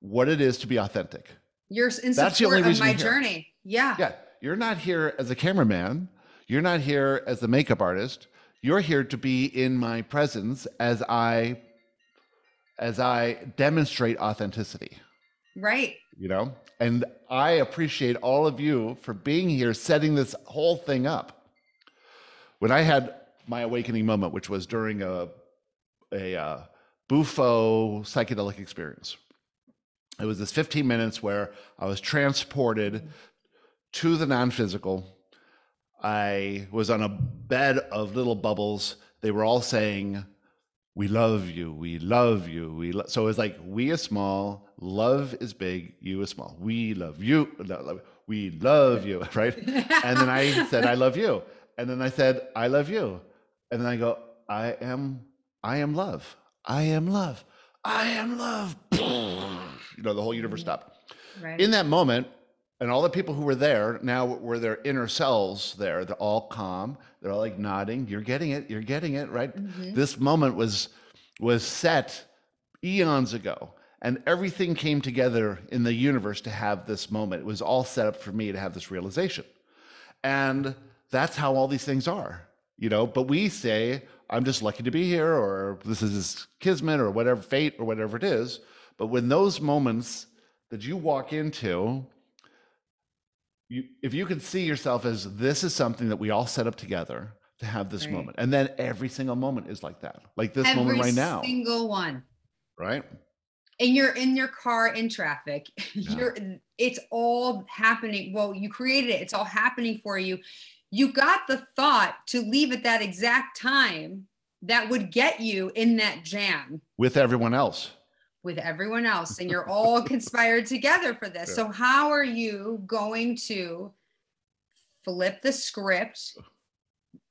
what it is to be authentic. You're in That's support of my journey. Yeah. Yeah. You're not here as a cameraman. You're not here as a makeup artist. You're here to be in my presence as I as I demonstrate authenticity. Right. You know, and I appreciate all of you for being here, setting this whole thing up. When I had my awakening moment, which was during a a uh, Bufo psychedelic experience, it was this 15 minutes where I was transported to the non-physical. I was on a bed of little bubbles. They were all saying, we love you we love you we lo-. so it's like we is small love is big you is small. We love you we love you right? And then i said i love you. And then i said i love you. And then i go i am i am love. I am love. I am love. You know the whole universe stopped. Right. in that moment and all the people who were there now were their inner selves there. They're all calm. They're all like nodding. You're getting it. You're getting it right? Mm-hmm. this moment was was set eons ago and everything came together in the universe to have this moment. It was all set up for me to have this realization. And that's how all these things are you know? But we say i'm just lucky to be here or this is kismet or whatever fate or whatever it is. But when those moments that you walk into you, if you can see yourself as this is something that we all set up together to have this right. moment, and then every single moment is like that, like this every moment right now, Every single one, right? And you're in your car in traffic. Yeah. You're it's all happening. Well, you created it. It's all happening for you. You got the thought to leave at that exact time that would get you in that jam with everyone else with everyone else and you're all conspired together for this. So how are you going to flip the script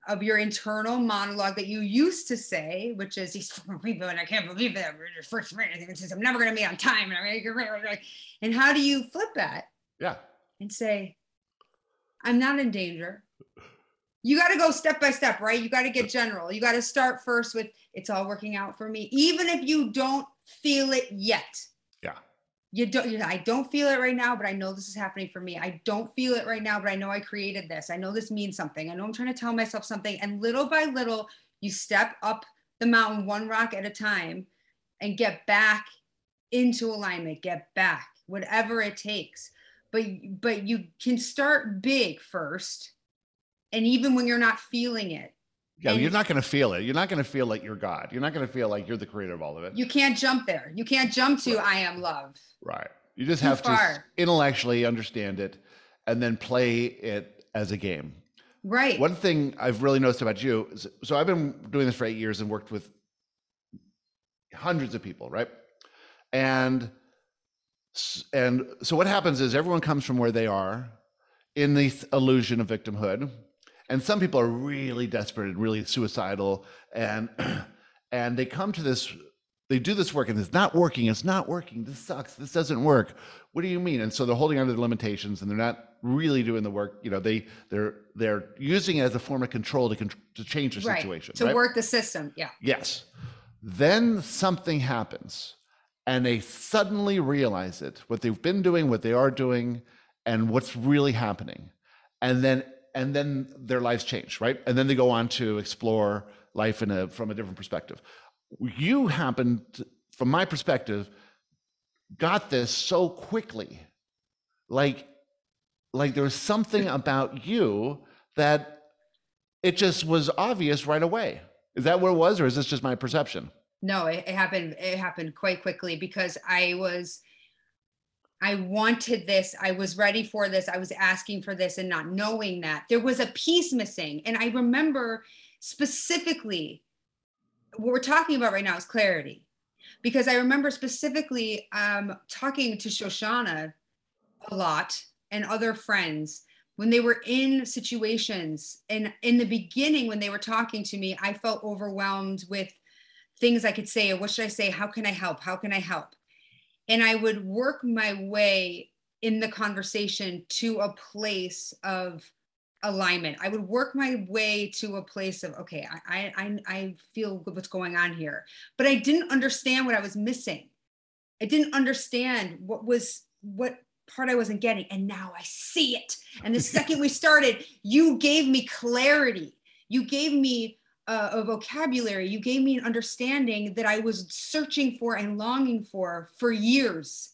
of your internal monologue that you used to say, which is these people, and I can't believe that we're first and says I'm never going to be on time. And how do you flip that? Yeah. And say, I'm not in danger. You got to go step by step, right? You got to get general. You got to start first with, it's all working out for me. Even if you don't feel it yet. Yeah. You don't, you know, I don't feel it right now, but I know this is happening for me. I don't feel it right now, but I know I created this. I know this means something. I know I'm trying to tell myself something. And little by little, you step up the mountain one rock at a time and get back into alignment, get back, whatever it takes. But but you can start big first. And even when you're not feeling it, yeah, and you're not going to feel it. You're not going to feel like you're God. You're not going to feel like you're the creator of all of it. You can't jump there. You can't jump to right. I am love. Right. You just Too have far. to intellectually understand it and then play it as a game. Right. One thing I've really noticed about you is, so I've been doing this for eight years and worked with hundreds of people, right? And and so what happens is everyone comes from where they are in the illusion of victimhood and some people are really desperate and really suicidal. And and they come to this they do this work and it's not working it's not working this sucks this doesn't work. What do you mean? And so they're holding on to the limitations and they're not really doing the work. You know they they're they're using it as a form of control to to change the right. situation to right? work the system yeah. Yes. Then something happens and they suddenly realize it what they've been doing what they are doing and what's really happening. And then and then their lives change, right? And then they go on to explore life in a from a different perspective. You happened, from my perspective, got this so quickly, like like there was something about you that it just was obvious right away. Is that what it was, or is this just my perception? No, it, it happened. It happened quite quickly because I was, I wanted this. I was ready for this. I was asking for this and not knowing that. There was a piece missing. And I remember specifically what we're talking about right now is clarity. Because I remember specifically um, talking to Shoshana a lot and other friends when they were in situations. And in the beginning when they were talking to me i felt overwhelmed with things i could say. What should i say? How can i help? How can i help and i would work my way in the conversation to a place of alignment i would work my way to a place of okay i i i feel what's going on here but i didn't understand what i was missing i didn't understand what was what part I wasn't getting. And now I see it. And the second we started, you gave me clarity. You gave me a, a vocabulary. You gave me an understanding that I was searching for and longing for for years.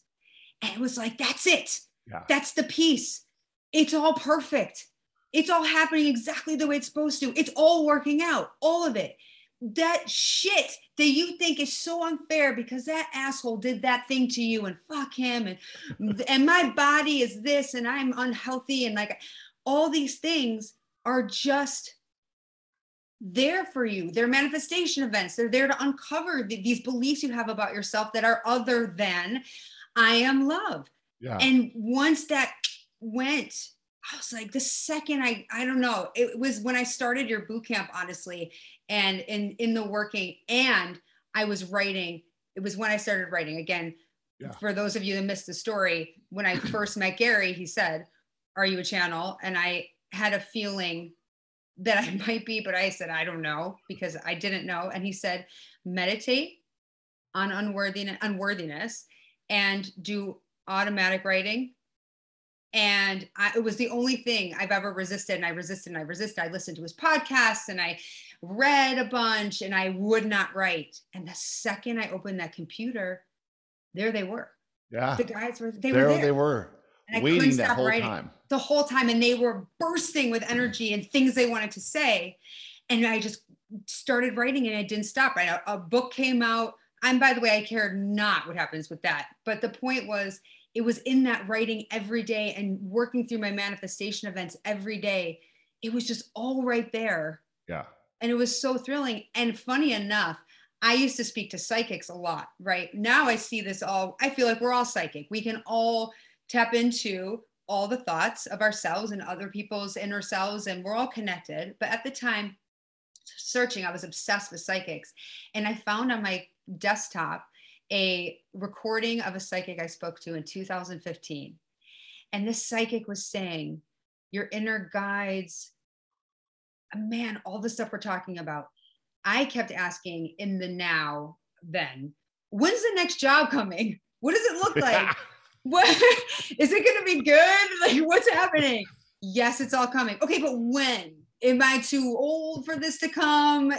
And it was like, that's it. Yeah. That's the piece. It's all perfect. It's all happening exactly the way it's supposed to. It's all working out, all of it that shit that you think is so unfair because that asshole did that thing to you and fuck him and and my body is this and I'm unhealthy and like all these things are just there for you. They're manifestation events. They're there to uncover these beliefs you have about yourself that are other than I am love. Yeah. And once that went, I was like, the second I, I don't know, it was when I started your boot camp, honestly, and in in the working and i was writing it was when i started writing again yeah. for those of you that missed the story when i first met gary he said are you a channel and i had a feeling that i might be but i said i don't know because i didn't know and he said meditate on unworthiness unworthiness and do automatic writing and I, it was the only thing I've ever resisted. And I resisted and I resisted. I listened to his podcasts and I read a bunch and I would not write. And the second I opened that computer, there they were. Yeah. The guys were, they there were there. they were. And I waiting that whole writing time. The whole time. And they were bursting with energy and things they wanted to say. And I just started writing and I didn't stop. Right. A, a book came out. And by the way, I cared not what happens with that. But the point was, it was in that writing every day and working through my manifestation events every day. It was just all right there. Yeah. And it was so thrilling. And funny enough, I used to speak to psychics a lot, right? Now I see this all, I feel like we're all psychic. We can all tap into all the thoughts of ourselves and other people's inner selves, and we're all connected. But at the time, searching, I was obsessed with psychics. And I found on my desktop a recording of a psychic I spoke to in 2015. And this psychic was saying, Your inner guides, man, all the stuff we're talking about. I kept asking in the now, then, when's the next job coming? What does it look like? what is it going to be good? Like, what's happening? Yes, it's all coming. Okay, but when? Am I too old for this to come?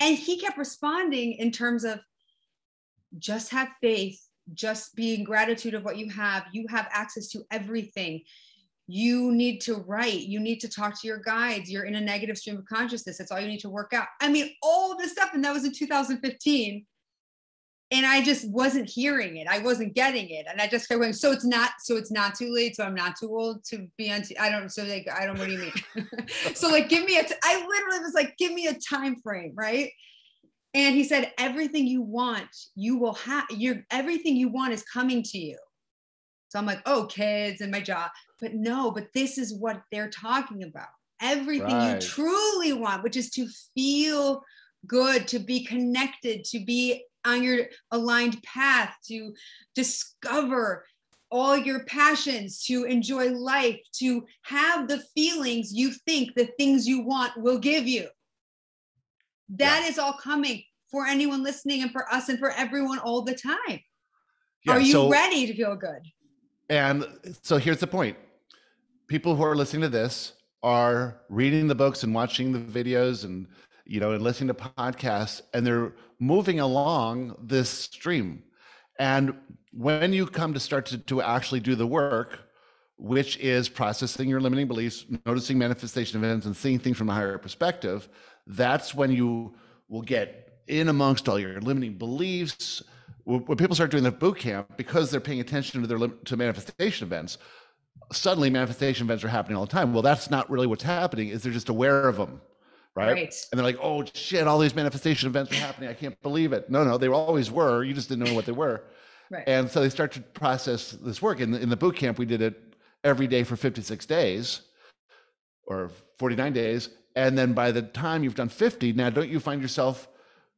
And he kept responding in terms of, just have faith just be in gratitude of what you have you have access to everything you need to write you need to talk to your guides you're in a negative stream of consciousness that's all you need to work out i mean all this stuff and that was in 2015 and i just wasn't hearing it i wasn't getting it and i just kept going so it's not so it's not too late so i'm not too old to be on t- i don't so like i don't what do you mean so like give me a t- I literally was like give me a time frame right and he said, everything you want, you will have your everything you want is coming to you. So I'm like, oh, kids and my job. But no, but this is what they're talking about. Everything right. you truly want, which is to feel good, to be connected, to be on your aligned path, to discover all your passions, to enjoy life, to have the feelings you think the things you want will give you. That yeah. is all coming for anyone listening and for us and for everyone all the time. Yeah, are you so, ready to feel good? And so here's the point people who are listening to this are reading the books and watching the videos and you know and listening to podcasts and they're moving along this stream and when you come to start to, to actually do the work which is processing your limiting beliefs noticing manifestation events and seeing things from a higher perspective that's when you will get in amongst all your limiting beliefs. When people start doing the boot camp, because they're paying attention to their to manifestation events, suddenly manifestation events are happening all the time. Well, that's not really what's happening. Is they're just aware of them, right? right? And they're like, "Oh shit, all these manifestation events are happening. I can't believe it." No, no, they always were. You just didn't know what they were. Right. And so they start to process this work. In the, in the boot camp, we did it every day for 56 days or 49 days. And then by the time you've done 50, now don't you find yourself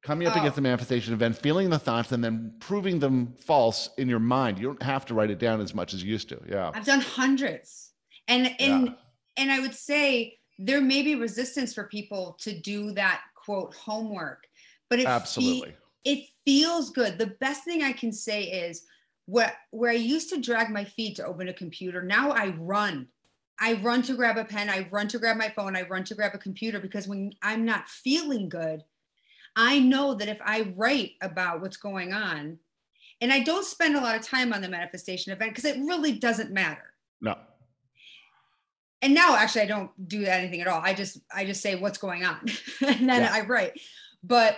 coming up oh. against the manifestation event, feeling the thoughts, and then proving them false in your mind? You don't have to write it down as much as you used to. Yeah. I've done hundreds. And and yeah. and I would say there may be resistance for people to do that quote homework. But it absolutely it feels good. The best thing I can say is where where I used to drag my feet to open a computer, now I run. I run to grab a pen, I run to grab my phone, I run to grab a computer because when I'm not feeling good, I know that if I write about what's going on, and I don't spend a lot of time on the manifestation event because it really doesn't matter. No. And now actually I don't do anything at all. I just I just say what's going on and then yeah. I write. But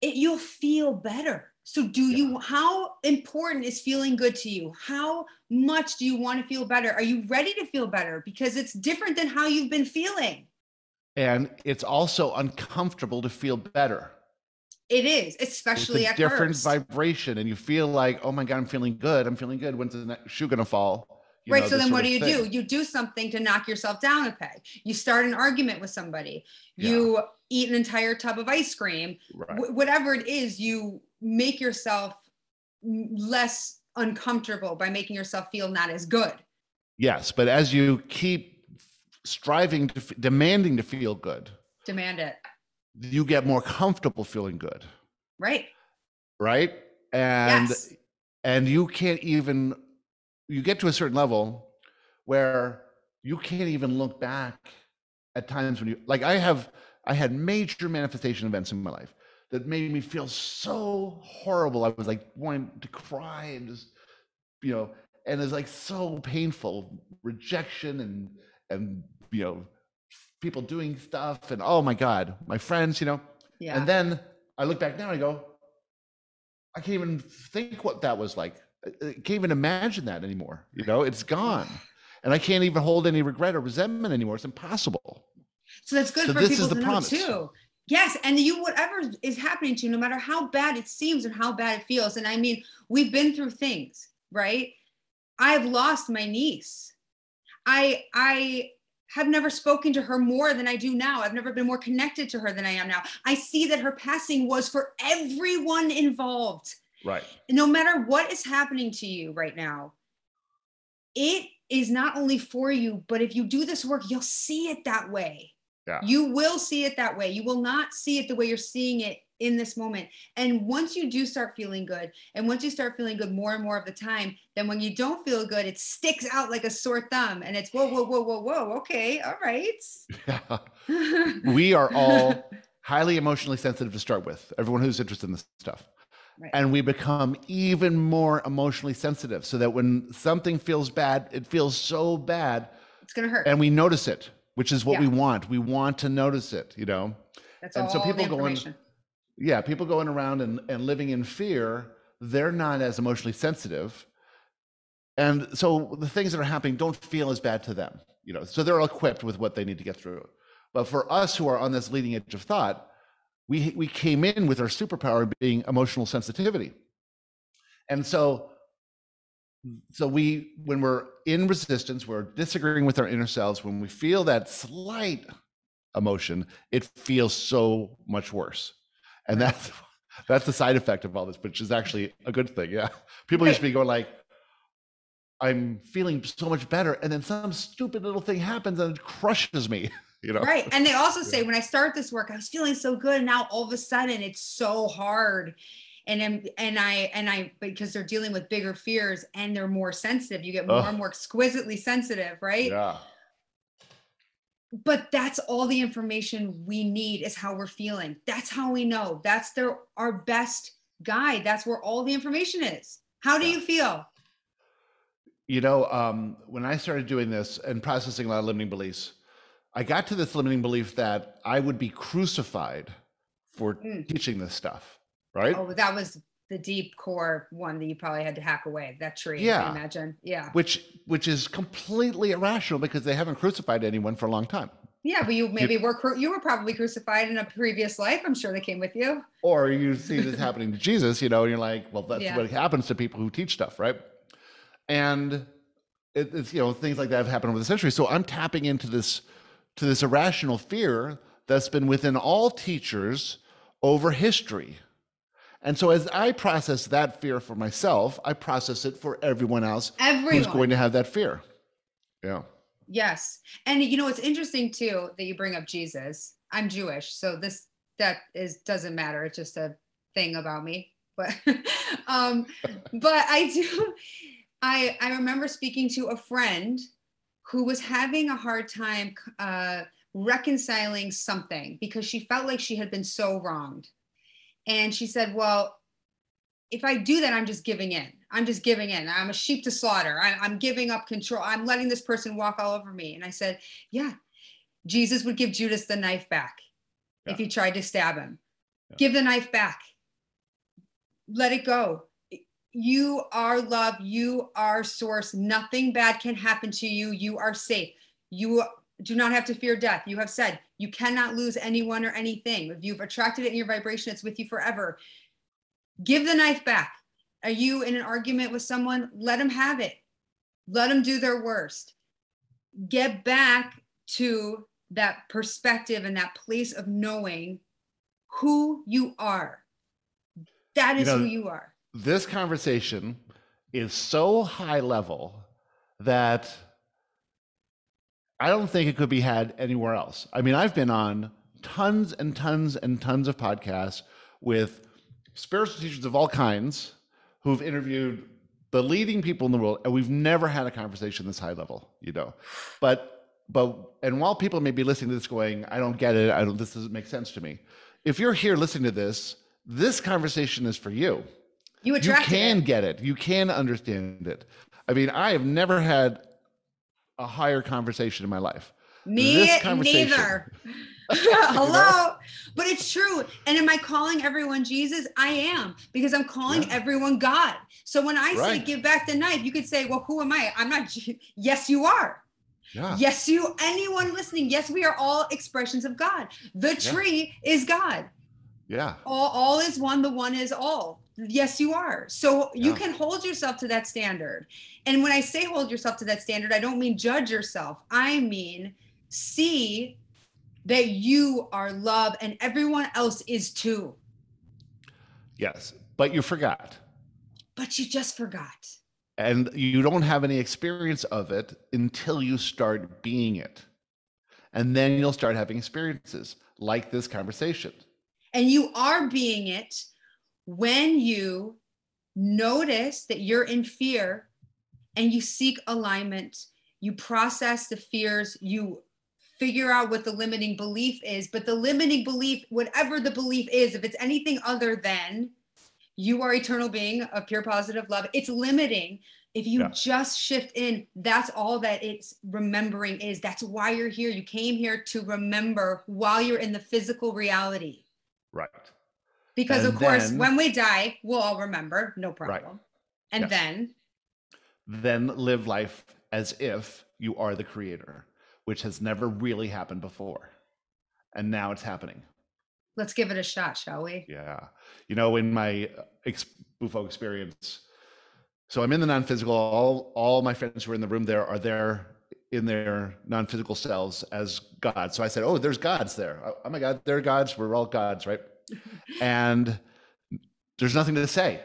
it, you'll feel better. So, do yeah. you, how important is feeling good to you? How much do you want to feel better? Are you ready to feel better? Because it's different than how you've been feeling. And it's also uncomfortable to feel better. It is, especially it's a different first. vibration, and you feel like, oh my god, I'm feeling good. I'm feeling good. When's the shoe gonna fall? You right. Know, so then what do you thing. do? You do something to knock yourself down a peg. You start an argument with somebody. You yeah. eat an entire tub of ice cream. Right. W- whatever it is, you make yourself less uncomfortable by making yourself feel not as good. Yes. But as you keep striving to, f- demanding to feel good, demand it, you get more comfortable feeling good. Right. Right. And, yes. and you can't even you get to a certain level where you can't even look back at times when you like I have I had major manifestation events in my life that made me feel so horrible. I was like wanting to cry and just you know, and it's like so painful rejection and and you know people doing stuff and oh my god, my friends, you know. Yeah. And then I look back now and I go, I can't even think what that was like. I can't even imagine that anymore. You know, it's gone. And I can't even hold any regret or resentment anymore. It's impossible. So that's good so for people to know promise. too. Yes, and you whatever is happening to you, no matter how bad it seems and how bad it feels. And I mean, we've been through things, right? I've lost my niece. I I have never spoken to her more than I do now. I've never been more connected to her than I am now. I see that her passing was for everyone involved. Right. No matter what is happening to you right now, it is not only for you, but if you do this work, you'll see it that way. Yeah. You will see it that way. You will not see it the way you're seeing it in this moment. And once you do start feeling good, and once you start feeling good more and more of the time, then when you don't feel good, it sticks out like a sore thumb. And it's whoa, whoa, whoa, whoa, whoa. Okay. All right. Yeah. we are all highly emotionally sensitive to start with, everyone who's interested in this stuff. Right. And we become even more emotionally sensitive so that when something feels bad, it feels so bad. It's going to hurt. And we notice it, which is what yeah. we want. We want to notice it, you know? That's and all so people information. yeah, people going around and, and living in fear, they're not as emotionally sensitive. And so the things that are happening don't feel as bad to them, you know? So they're equipped with what they need to get through. But for us who are on this leading edge of thought, we we came in with our superpower being emotional sensitivity. And so so we when we're in resistance we're disagreeing with our inner selves when we feel that slight emotion it feels so much worse. And that's that's the side effect of all this which is actually a good thing yeah. People used to be going like i'm feeling so much better and then some stupid little thing happens and it crushes me you know? Right and they also say when i start this work i was feeling so good and now all of a sudden it's so hard. And and, and i and i because they're dealing with bigger fears and they're more sensitive you get more Ugh. and more exquisitely sensitive right? Yeah. But that's all the information we need is how we're feeling. That's how we know. That's their our best guide. That's where all the information is. How do yeah. you feel? You know um, when i started doing this and processing a lot of limiting beliefs I got to this limiting belief that I would be crucified for Mm. teaching this stuff, right? Oh, that was the deep core one that you probably had to hack away. That tree. I Yeah. can imagine. Yeah. Which which is completely irrational because they haven't crucified anyone for a long time. Yeah, but you maybe were cru- you were probably crucified in a previous life. I'm sure they came with you. Or you see this happening to Jesus, you know, and you're like, well, that's Yeah. what happens to people who teach stuff, right? And it, it's you know things like that have happened over the centuries. So I'm tapping into this to this irrational fear that's been within all teachers over history. And so as I process that fear for myself, I process it for everyone else Everyone. who's going to have that fear. Yeah. Yes. And you know, it's interesting too that you bring up Jesus. I'm Jewish, so this that is doesn't matter. It's just a thing about me. But um but I do I I remember speaking to a friend who was having a hard time uh reconciling something because she felt like she had been so wronged. And she said, "Well, if I do that, I'm just giving in. I'm just giving in. I'm a sheep to slaughter. I, I'm giving up control. I'm letting this person walk all over me. And I said, Yeah, Jesus would give Judas the knife back if he tried to stab him. Yeah. Give the knife back. Let it go. You are love. You are source. Nothing bad can happen to you. You are safe. You do not have to fear death. You have said you cannot lose anyone or anything. If you've attracted it in your vibration, it's with you forever. Give the knife back. Are you in an argument with someone? Let them have it. Let them do their worst. Get back to that perspective and that place of knowing who you are. That is You know, who you are. This conversation is so high level that I don't think it could be had anywhere else. I mean, I've been on tons and tons and tons of podcasts with spiritual teachers of all kinds who've interviewed the leading people in the world, and we've never had a conversation this high level, you know. But but and while people may be listening to this going, I don't get it, I don't this doesn't make sense to me. If you're here listening to this, this conversation is for you You you can it. get it you can understand it i mean i have never had a higher conversation in my life Me neither. Hello. But it's true. And am I calling everyone Jesus? I am because I'm calling Yeah. everyone God. So when I say give back the knife, you could say, well, who am I? I'm not. Je- Yes, you are. yeah Yes, you, anyone listening. Yes, we are all expressions of God. The tree is God. yeah All, all is one, the one is all. Yes, you are. So you Yeah. can hold yourself to that standard. And when I say hold yourself to that standard, I don't mean judge yourself. I mean see that you are love and everyone else is too. yes but you forgot But you just forgot. and you don't have any experience of it until you start being it and then you'll start having experiences like this conversation And you are being it when you notice that you're in fear and you seek alignment. You process the fears, you figure out what the limiting belief is. But the limiting belief, whatever the belief is, if it's anything other than you are eternal being of pure positive love, it's limiting. If you Yeah. just shift in, that's all that it's remembering is. That's why you're here. You came here to remember while you're in the physical reality. right Because of course, then- when we die, we'll all remember, no problem. Right. And Yes. then, then live life as if you are the creator, which has never really happened before. And now it's happening. let's give it a shot, shall we? Yeah. You know, in my uh, ex- Bufo experience, so I'm in the non-physical. All all my friends who are in the room there are there in their non-physical selves as God. So I said, "Oh, there's gods there. Oh, oh my God, they're gods. We're all gods, right?" And there's nothing to say.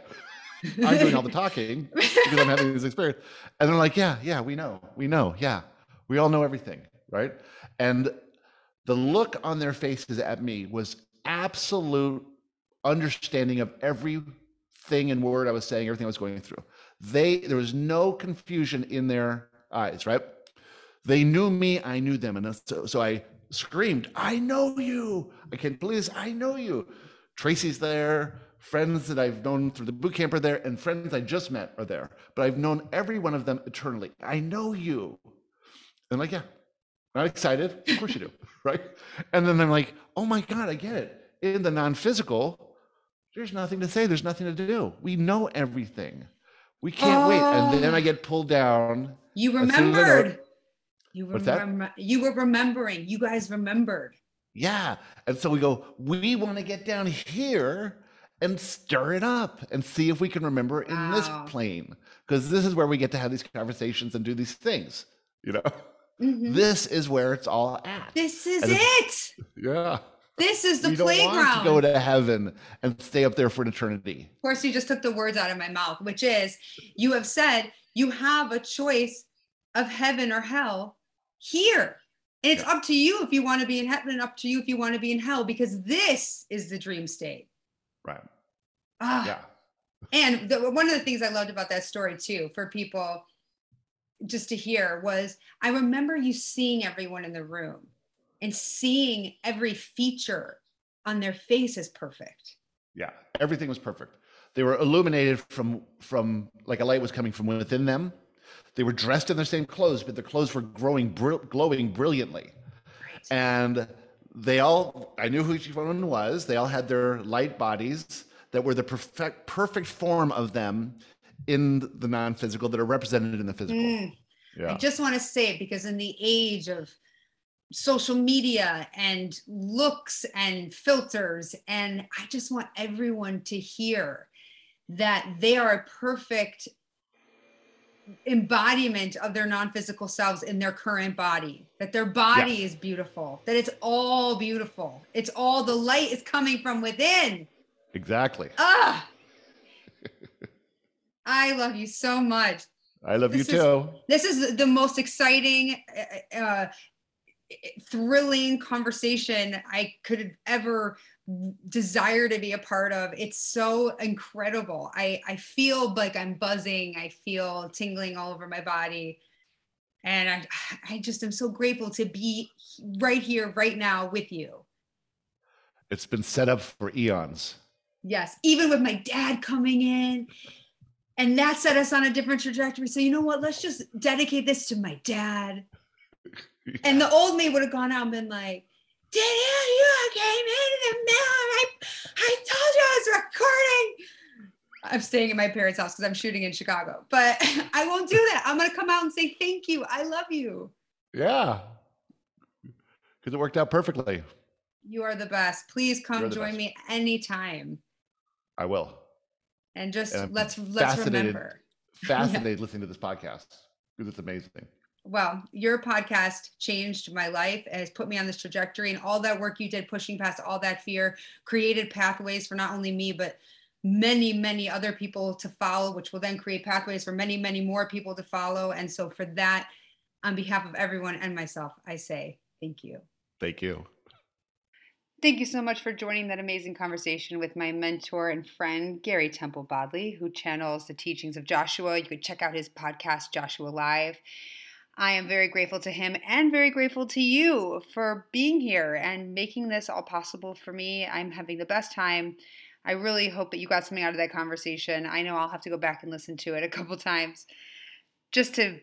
I'm doing all the talking because I'm having this experience. And they're like, yeah, yeah, we know, we know, yeah, we all know everything, right? And the look on their faces at me was absolute understanding of everything and word I was saying, everything I was going through. They there was no confusion in their eyes, right? They knew me, I knew them, and so, so I screamed, "I know you! I can't believe this! I know you!" Tracy's there, friends that I've known through the boot camp are there, and friends I just met are there. But I've known every one of them eternally. I know you. And like, yeah, I'm excited. Of course you do, right? And then I'm like, oh my God, I get it. in the non-physical, there's nothing to say. There's nothing to do. We know everything. We can't oh. wait. And then I oh. get pulled down. You remembered. You remember. You were remembering. You guys remembered. Yeah. And so we go, we want to get down here and stir it up and see if we can remember in wow. this plane. Because this is where we get to have these conversations and do these things, you know? Mm-hmm. This is where it's all at. This is it. Yeah. This is the we playground. Don't want to go to heaven and stay up there for an eternity. Of course, you just took the words out of my mouth, which is you have said you have a choice of heaven or hell here. And it's yeah. up to you if you want to be in heaven and up to you if you want to be in hell because this is the dream state. Right. Ah. Yeah. And the, one of the things I loved about that story too, for people just to hear, was I remember you seeing everyone in the room and seeing every feature on their face as perfect. Yeah, everything was perfect. They were illuminated from from like a light was coming from within them. They were dressed in the same clothes, but their clothes were growing br- glowing brilliantly. Right. And they all I knew who each one was. They all had their light bodies that were the perfect perfect form of them in the non-physical that are represented in the physical. Mm. Yeah. I just want to say it because in the age of social media and looks and filters. And I just want everyone to hear that they are a perfect embodiment of their non-physical selves in their current body that their body is beautiful that it's all beautiful. It's all the light is coming from within. Exactly. Ah i love you so much. I love this you too. this is the most exciting uh, uh thrilling conversation I could have ever desire to be a part of. It's so incredible. I, I feel like I'm buzzing. I feel tingling all over my body. And I, I just am so grateful to be right here, right now with you. It's been set up for eons. Yes, even with my dad coming in. And that set us on a different trajectory. So, you know what? Let's just dedicate this to my dad and the old me would have gone out and been like, Danielle, you came into the mail. I, I told you I was recording. I'm staying at my parents' house because I'm shooting in Chicago, but I won't do that. I'm going to come out and say thank you. I love you. Yeah. Because it worked out perfectly. You are the best. Please come join best. me anytime. I will. And just and let's let's remember. Fascinated yeah. listening to this podcast because it's amazing well, your podcast changed my life, has put me on this trajectory, and all that work you did pushing past all that fear created pathways for not only me, but many, many other people to follow, which will then create pathways for many, many more people to follow. And so, for that, on behalf of everyone and myself, I say thank you. Thank you. Thank you so much for joining that amazing conversation with my mentor and friend, Gary Temple Bodley, who channels the teachings of Joshua. You could check out his podcast, Joshua Live. I am very grateful to him and very grateful to you for being here and making this all possible for me. I'm having the best time. I really hope that you got something out of that conversation. I know I'll have to go back and listen to it a couple times just to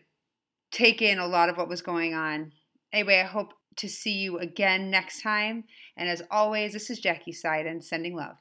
take in a lot of what was going on. Anyway, I hope to see you again next time. And as always, this is Jackie Seiden sending love.